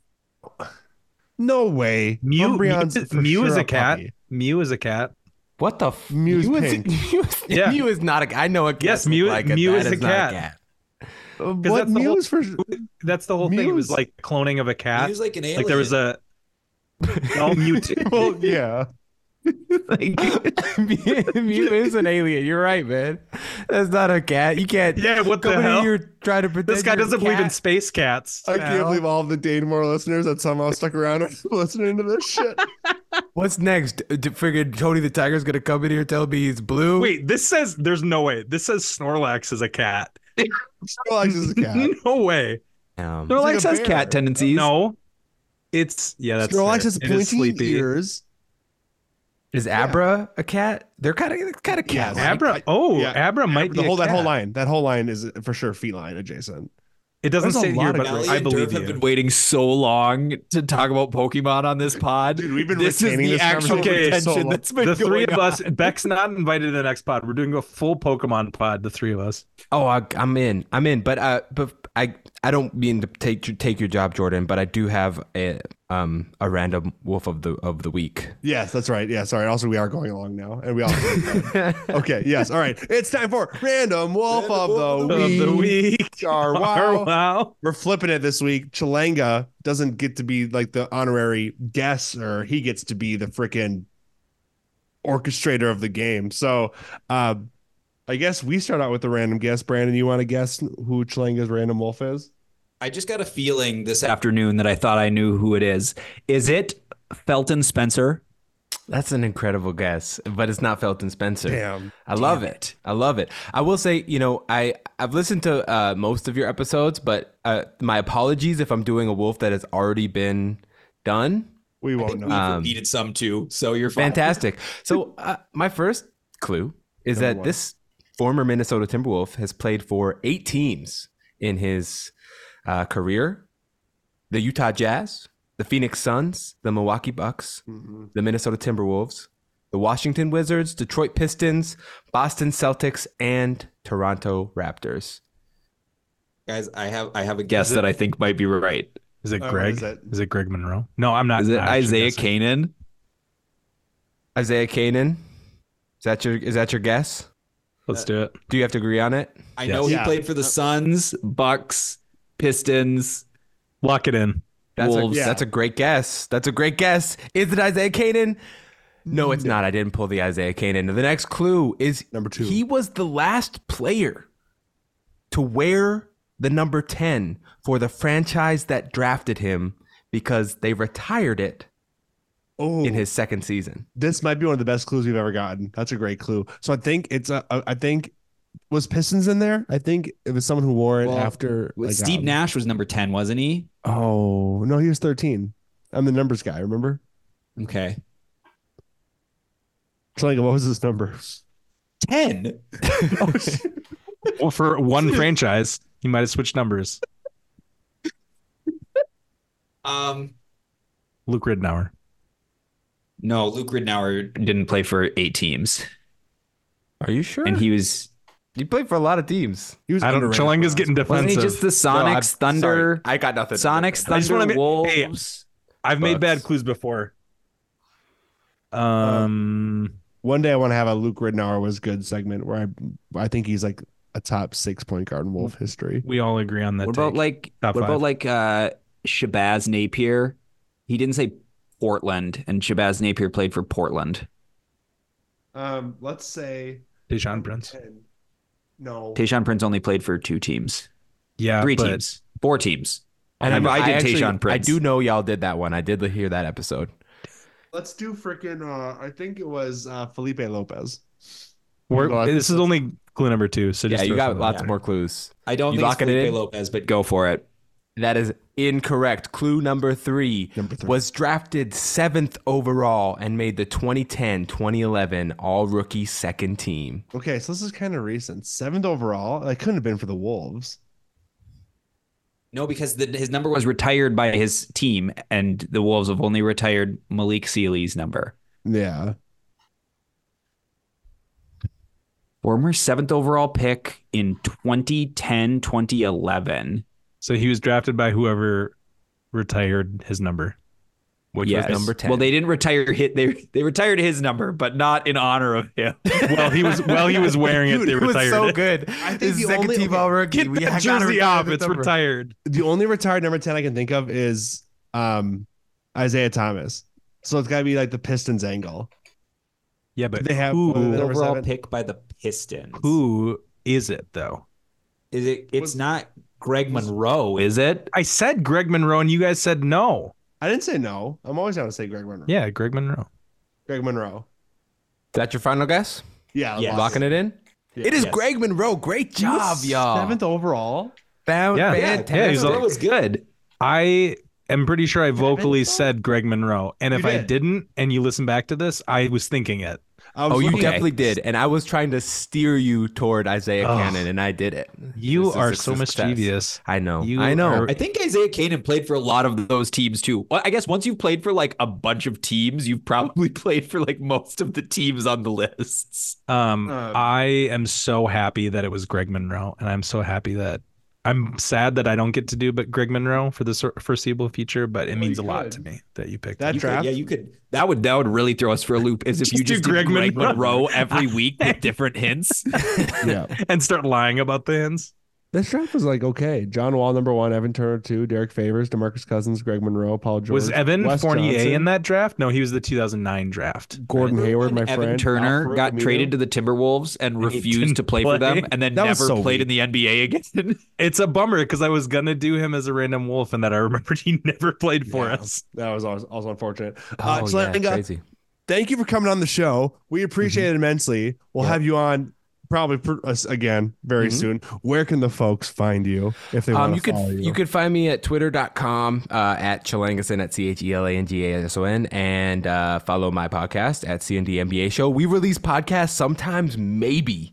No way. Mew, Mew, Umbreon's is- for Mew is sure a cat. puppy. Mew is a cat. What the f- Mew's Mew is, pink. Mew is, Yeah. Mew is not a. I know a cat. Yes, Mew- Like a, Mew is a not cat. Uh, that's What the whole- Mew's for? That's the whole thing. It was like cloning of a cat. He's like an alien. like there was a. No, Mewtwo. Well, yeah. Mew Mew is an alien. You're right, man. That's not a cat. You can't. Yeah, what the come in hell? here trying to pretend This guy doesn't believe in space cats. I can't believe all of the Danemore listeners that somehow stuck around listening to this shit. What's next? D- d- Figured Tony the Tiger's gonna come in here and tell me he's blue. Wait, this says there's no way. This says Snorlax is a cat. Snorlax is a cat. no way. Um, like Snorlax a has bear. cat tendencies. No. It's yeah, that's Snorlax fair. has It is pointy sleepy. ears. Is Abra a cat? They're kind of kind of cat. Yes. Abra. I- oh, yeah, Abra might the be whole a that whole line. That whole line is for sure feline adjacent. It doesn't There's say here, but I and believe Durf have been Waiting so long to talk about Pokemon on this pod. Dude, we've been this is the this actual conversation for so long. that's been The three going of us. Beck's not invited to the next pod. We're doing a full Pokemon pod, the three of us. Oh, I, I'm in. I'm in. But uh, but I I don't mean to take your- take your job, Jordan. But I do have a um a random wolf of the of the week. Yes, that's right. Yeah, sorry. Also, we are going along now, and we all. okay. Yes. All right. It's time for random wolf of the Of week. the week. Jar, wow. wow. We're flipping it this week. Chelanga doesn't get to be like the honorary guesser. He gets to be the freaking orchestrator of the game. So, uh, I guess we start out with the random guess. Brandon, you want to guess who Chelanga's random wolf is? I just got a feeling this this afternoon that I thought I knew who it is. Is it Felton Spencer? That's an incredible guess, but it's not Felton Spencer. Damn. I love it. I love it. I will say, you know, I I've listened to uh, most of your episodes, but uh, my apologies if I'm doing a wolf that has already been done. We won't think know. we've Um, repeated some too, so you're fine. Fantastic. So uh, my first clue is Number that one. this former Minnesota Timberwolf has played for eight teams in his uh, career: the Utah Jazz, the Phoenix Suns, the Milwaukee Bucks, Mhm. the Minnesota Timberwolves, the Washington Wizards, Detroit Pistons, Boston Celtics, and Toronto Raptors. Guys, I have I have a guess that I think might be right. Is it Oh, Greg? is Is it- it, Greg Monroe? No, I'm not. Is it actually Isaiah guessing. Canaan? Isaiah Canaan. Is that your is that your guess? Let's do it. Do you have to agree on it? I Yes. know he Yeah. played for the Suns, Bucks, Pistons. Lock it in. That's Wolves. a, Yeah. that's a great guess. That's a great guess. Is it Isaiah Canaan? No, it's not. I didn't pull the Isaiah Canaan. The next clue is Number two. He was the last player to wear the number 10 for the franchise that drafted him because they retired it Oh, in his second season. this might be one of the best clues we've ever gotten. That's a great clue. So I think it's a. I think was Pistons in there. I think it was someone who wore it Well, after like, Steve um, Nash was number 10, wasn't he? Oh no, he was thirteen. I'm the numbers guy. Remember? Okay. Tling, what was his number? 10. Well, for one franchise, he might have switched numbers. Um Luke Ridnour. no, Luke Ridnour didn't play for eight teams. Are you sure? And he was he played for a lot of teams. He was I don't know. underrated Chelanga's for getting us. wasn't he defensive. just the No, Sonics, Thunder, sorry. I got nothing. Sonics, I just wanna Thunder, be- hey, Wolves? I've made bad clues before. Um, One day I want to have a Luke Ridnour was good segment where I I think he's like a top six point guard in Wolf history. we all agree on that. What about like Top what five. about like uh Shabazz Napier? He didn't say Portland, and Shabazz Napier played for Portland. Um, let's say Tayshaun Prince? No, Tayshaun Prince only played for two teams, Yeah, three but teams, four teams. And I, I did actually- Tayshaun Prince. I do know y'all did that one. I did hear that episode. let's do freaking. Uh, I think it was uh, Felipe Lopez. We're, Well, this is think only clue number two. So Yeah, just you got lots of there. more clues. I don't You think it's locking it Felipe in? Lopez, but go for it. That is incorrect. Clue number three, Number three. was drafted seventh overall and made the 2010 2011 All Rookie Second Team. Okay, so this is kind of recent. Seventh overall. That couldn't have been for the Wolves. No, because the, his number was retired by his team, and the Wolves have only retired Malik Sealy's number. Yeah. Former seventh overall pick in 2010, 2011. So he was drafted by whoever retired his number. Which Yes. was number 10. Well, they didn't retire hit they they retired his number, but not in honor of him. Well, he was while he was wearing it, Dude, they retired it was so it. good. I think His the second only- team all rookie. Get We that jersey retire off. It's number. retired. The only retired number 10 I can think of is um Isiah Thomas. So it's got to be like the Pistons angle. Yeah, but They have- who, what are they- Number overall seven. pick by the Pistons. who is it though? is it? It's Was- not Greg Monroe, is it? I said Greg Monroe, and you guys said no. I didn't say no. I'm always going to say Greg Monroe. Yeah, Greg Monroe. Greg Monroe. Is that your final guess? Yeah. Yes. Locking it in? Yeah. It is Yes. Greg Monroe. Great job, y'all. Seventh overall. Found Yeah. Yeah, fantastic. Yeah, he's Monroe was good. I am pretty sure I vocally said Greg Monroe, and You if I didn't, and you listen back to this, I was thinking it. I was Oh, you looking- definitely did. And I was trying to steer you toward Isaiah Ugh. Canaan, and I did it. You This are so success. mischievous. I know. You I know. are- I think Isaiah Canaan played for a lot of those teams too. Well, I guess once you've played for like a bunch of teams, you've probably played for like most of the teams on the lists. Um, Um, I am so happy that it was Greg Monroe, and I'm so happy that I'm sad that I don't get to do but Greg Monroe for the foreseeable future. But it Well, means a you lot to me that you picked That You could- draft. yeah, you could. That would that would really throw us for a loop. Is if Just you do just Greg Greg Monroe. Monroe every week with different hints. yeah. and start lying about the hands. This draft was like okay. John Wall number one, Evan Turner two, Derrick Favors, DeMarcus Cousins, Greg Monroe, Paul George. Was Evan Wes Fournier Johnson, in that draft? No, he was the 2009 draft. Gordon Hayward, my Evan friend. Turner Alfred got Aminu. traded to the Timberwolves and refused to play, for them, and then That never so played weak. in the NBA again. It's a bummer because I was gonna do him as a random wolf, and that I remembered he never played for Yeah. us. That was also, also unfortunate. Oh, Uh, yeah, Chelanga, crazy. thank you for coming on the show. We appreciate it immensely. We'll Yeah. have you on probably again very Mhm. soon. Where can the folks find you if they want Um, to you could you. you? could find me at twitter.com uh, at Chelangason at C H E L A N G A S O N and uh, follow my podcast at CND NBA Show. We release podcasts sometimes, maybe.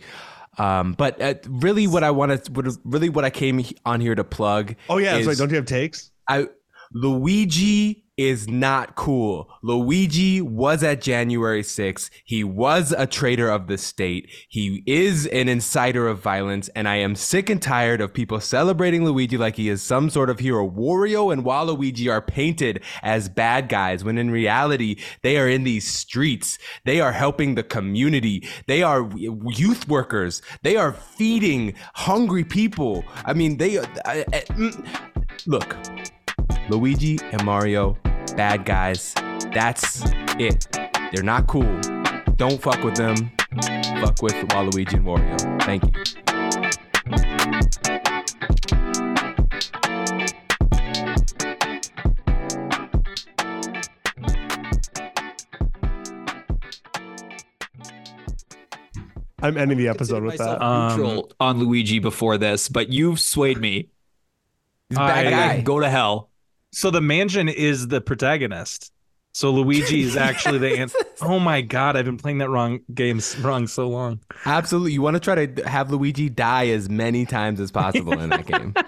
Um, but uh, really, what I wanted, what, really, what I came on here to plug. oh yeah, is- right. Don't you have takes? I Luigi is not cool. Luigi was at January 6th. He was a traitor of the state. He is an inciter of violence. And I am sick and tired of people celebrating Luigi like he is some sort of hero. Wario and Waluigi are painted as bad guys when in reality, they are in these streets. They are helping the community. They are youth workers. They are feeding hungry people. I mean, they, I, I, mm, look, Luigi and Mario, bad guys. That's it. They're not cool. Don't fuck with them. Fuck with Waluigi and Wario. Thank you. I'm ending the episode with Myself that. Um, neutral on Luigi before this, but you've swayed me. He's a bad I- guy. Go to hell. So the mansion is the protagonist. So Luigi is actually the answer. Oh my god, I've been playing that wrong game wrong so long. Absolutely. You want to try to have Luigi die as many times as possible in that game.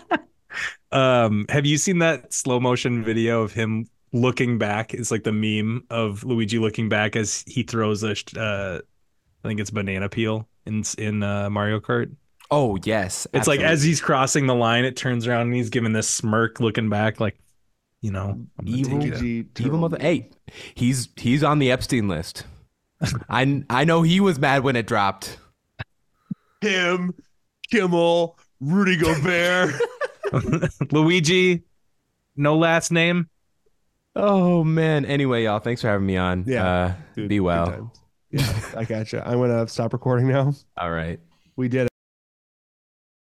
Um, have you seen that slow motion video of him looking back? It's like the meme of Luigi looking back as he throws a, uh, I think it's banana peel in in uh, Mario Kart. Oh, yes. It's like as he's crossing the line, it turns around and he's giving this smirk, looking back, like, you know, I'm gonna Evil. take Evil mother. Hey, he's he's on the Epstein list. I I know he was mad when it dropped. Him, Kimmel, Rudy Gobert. Luigi, no last name. Oh man. Anyway, y'all, thanks for having me on. Yeah, Uh, Dude, be well. Yeah, I gotcha. I'm gonna stop recording now. All right. We did it.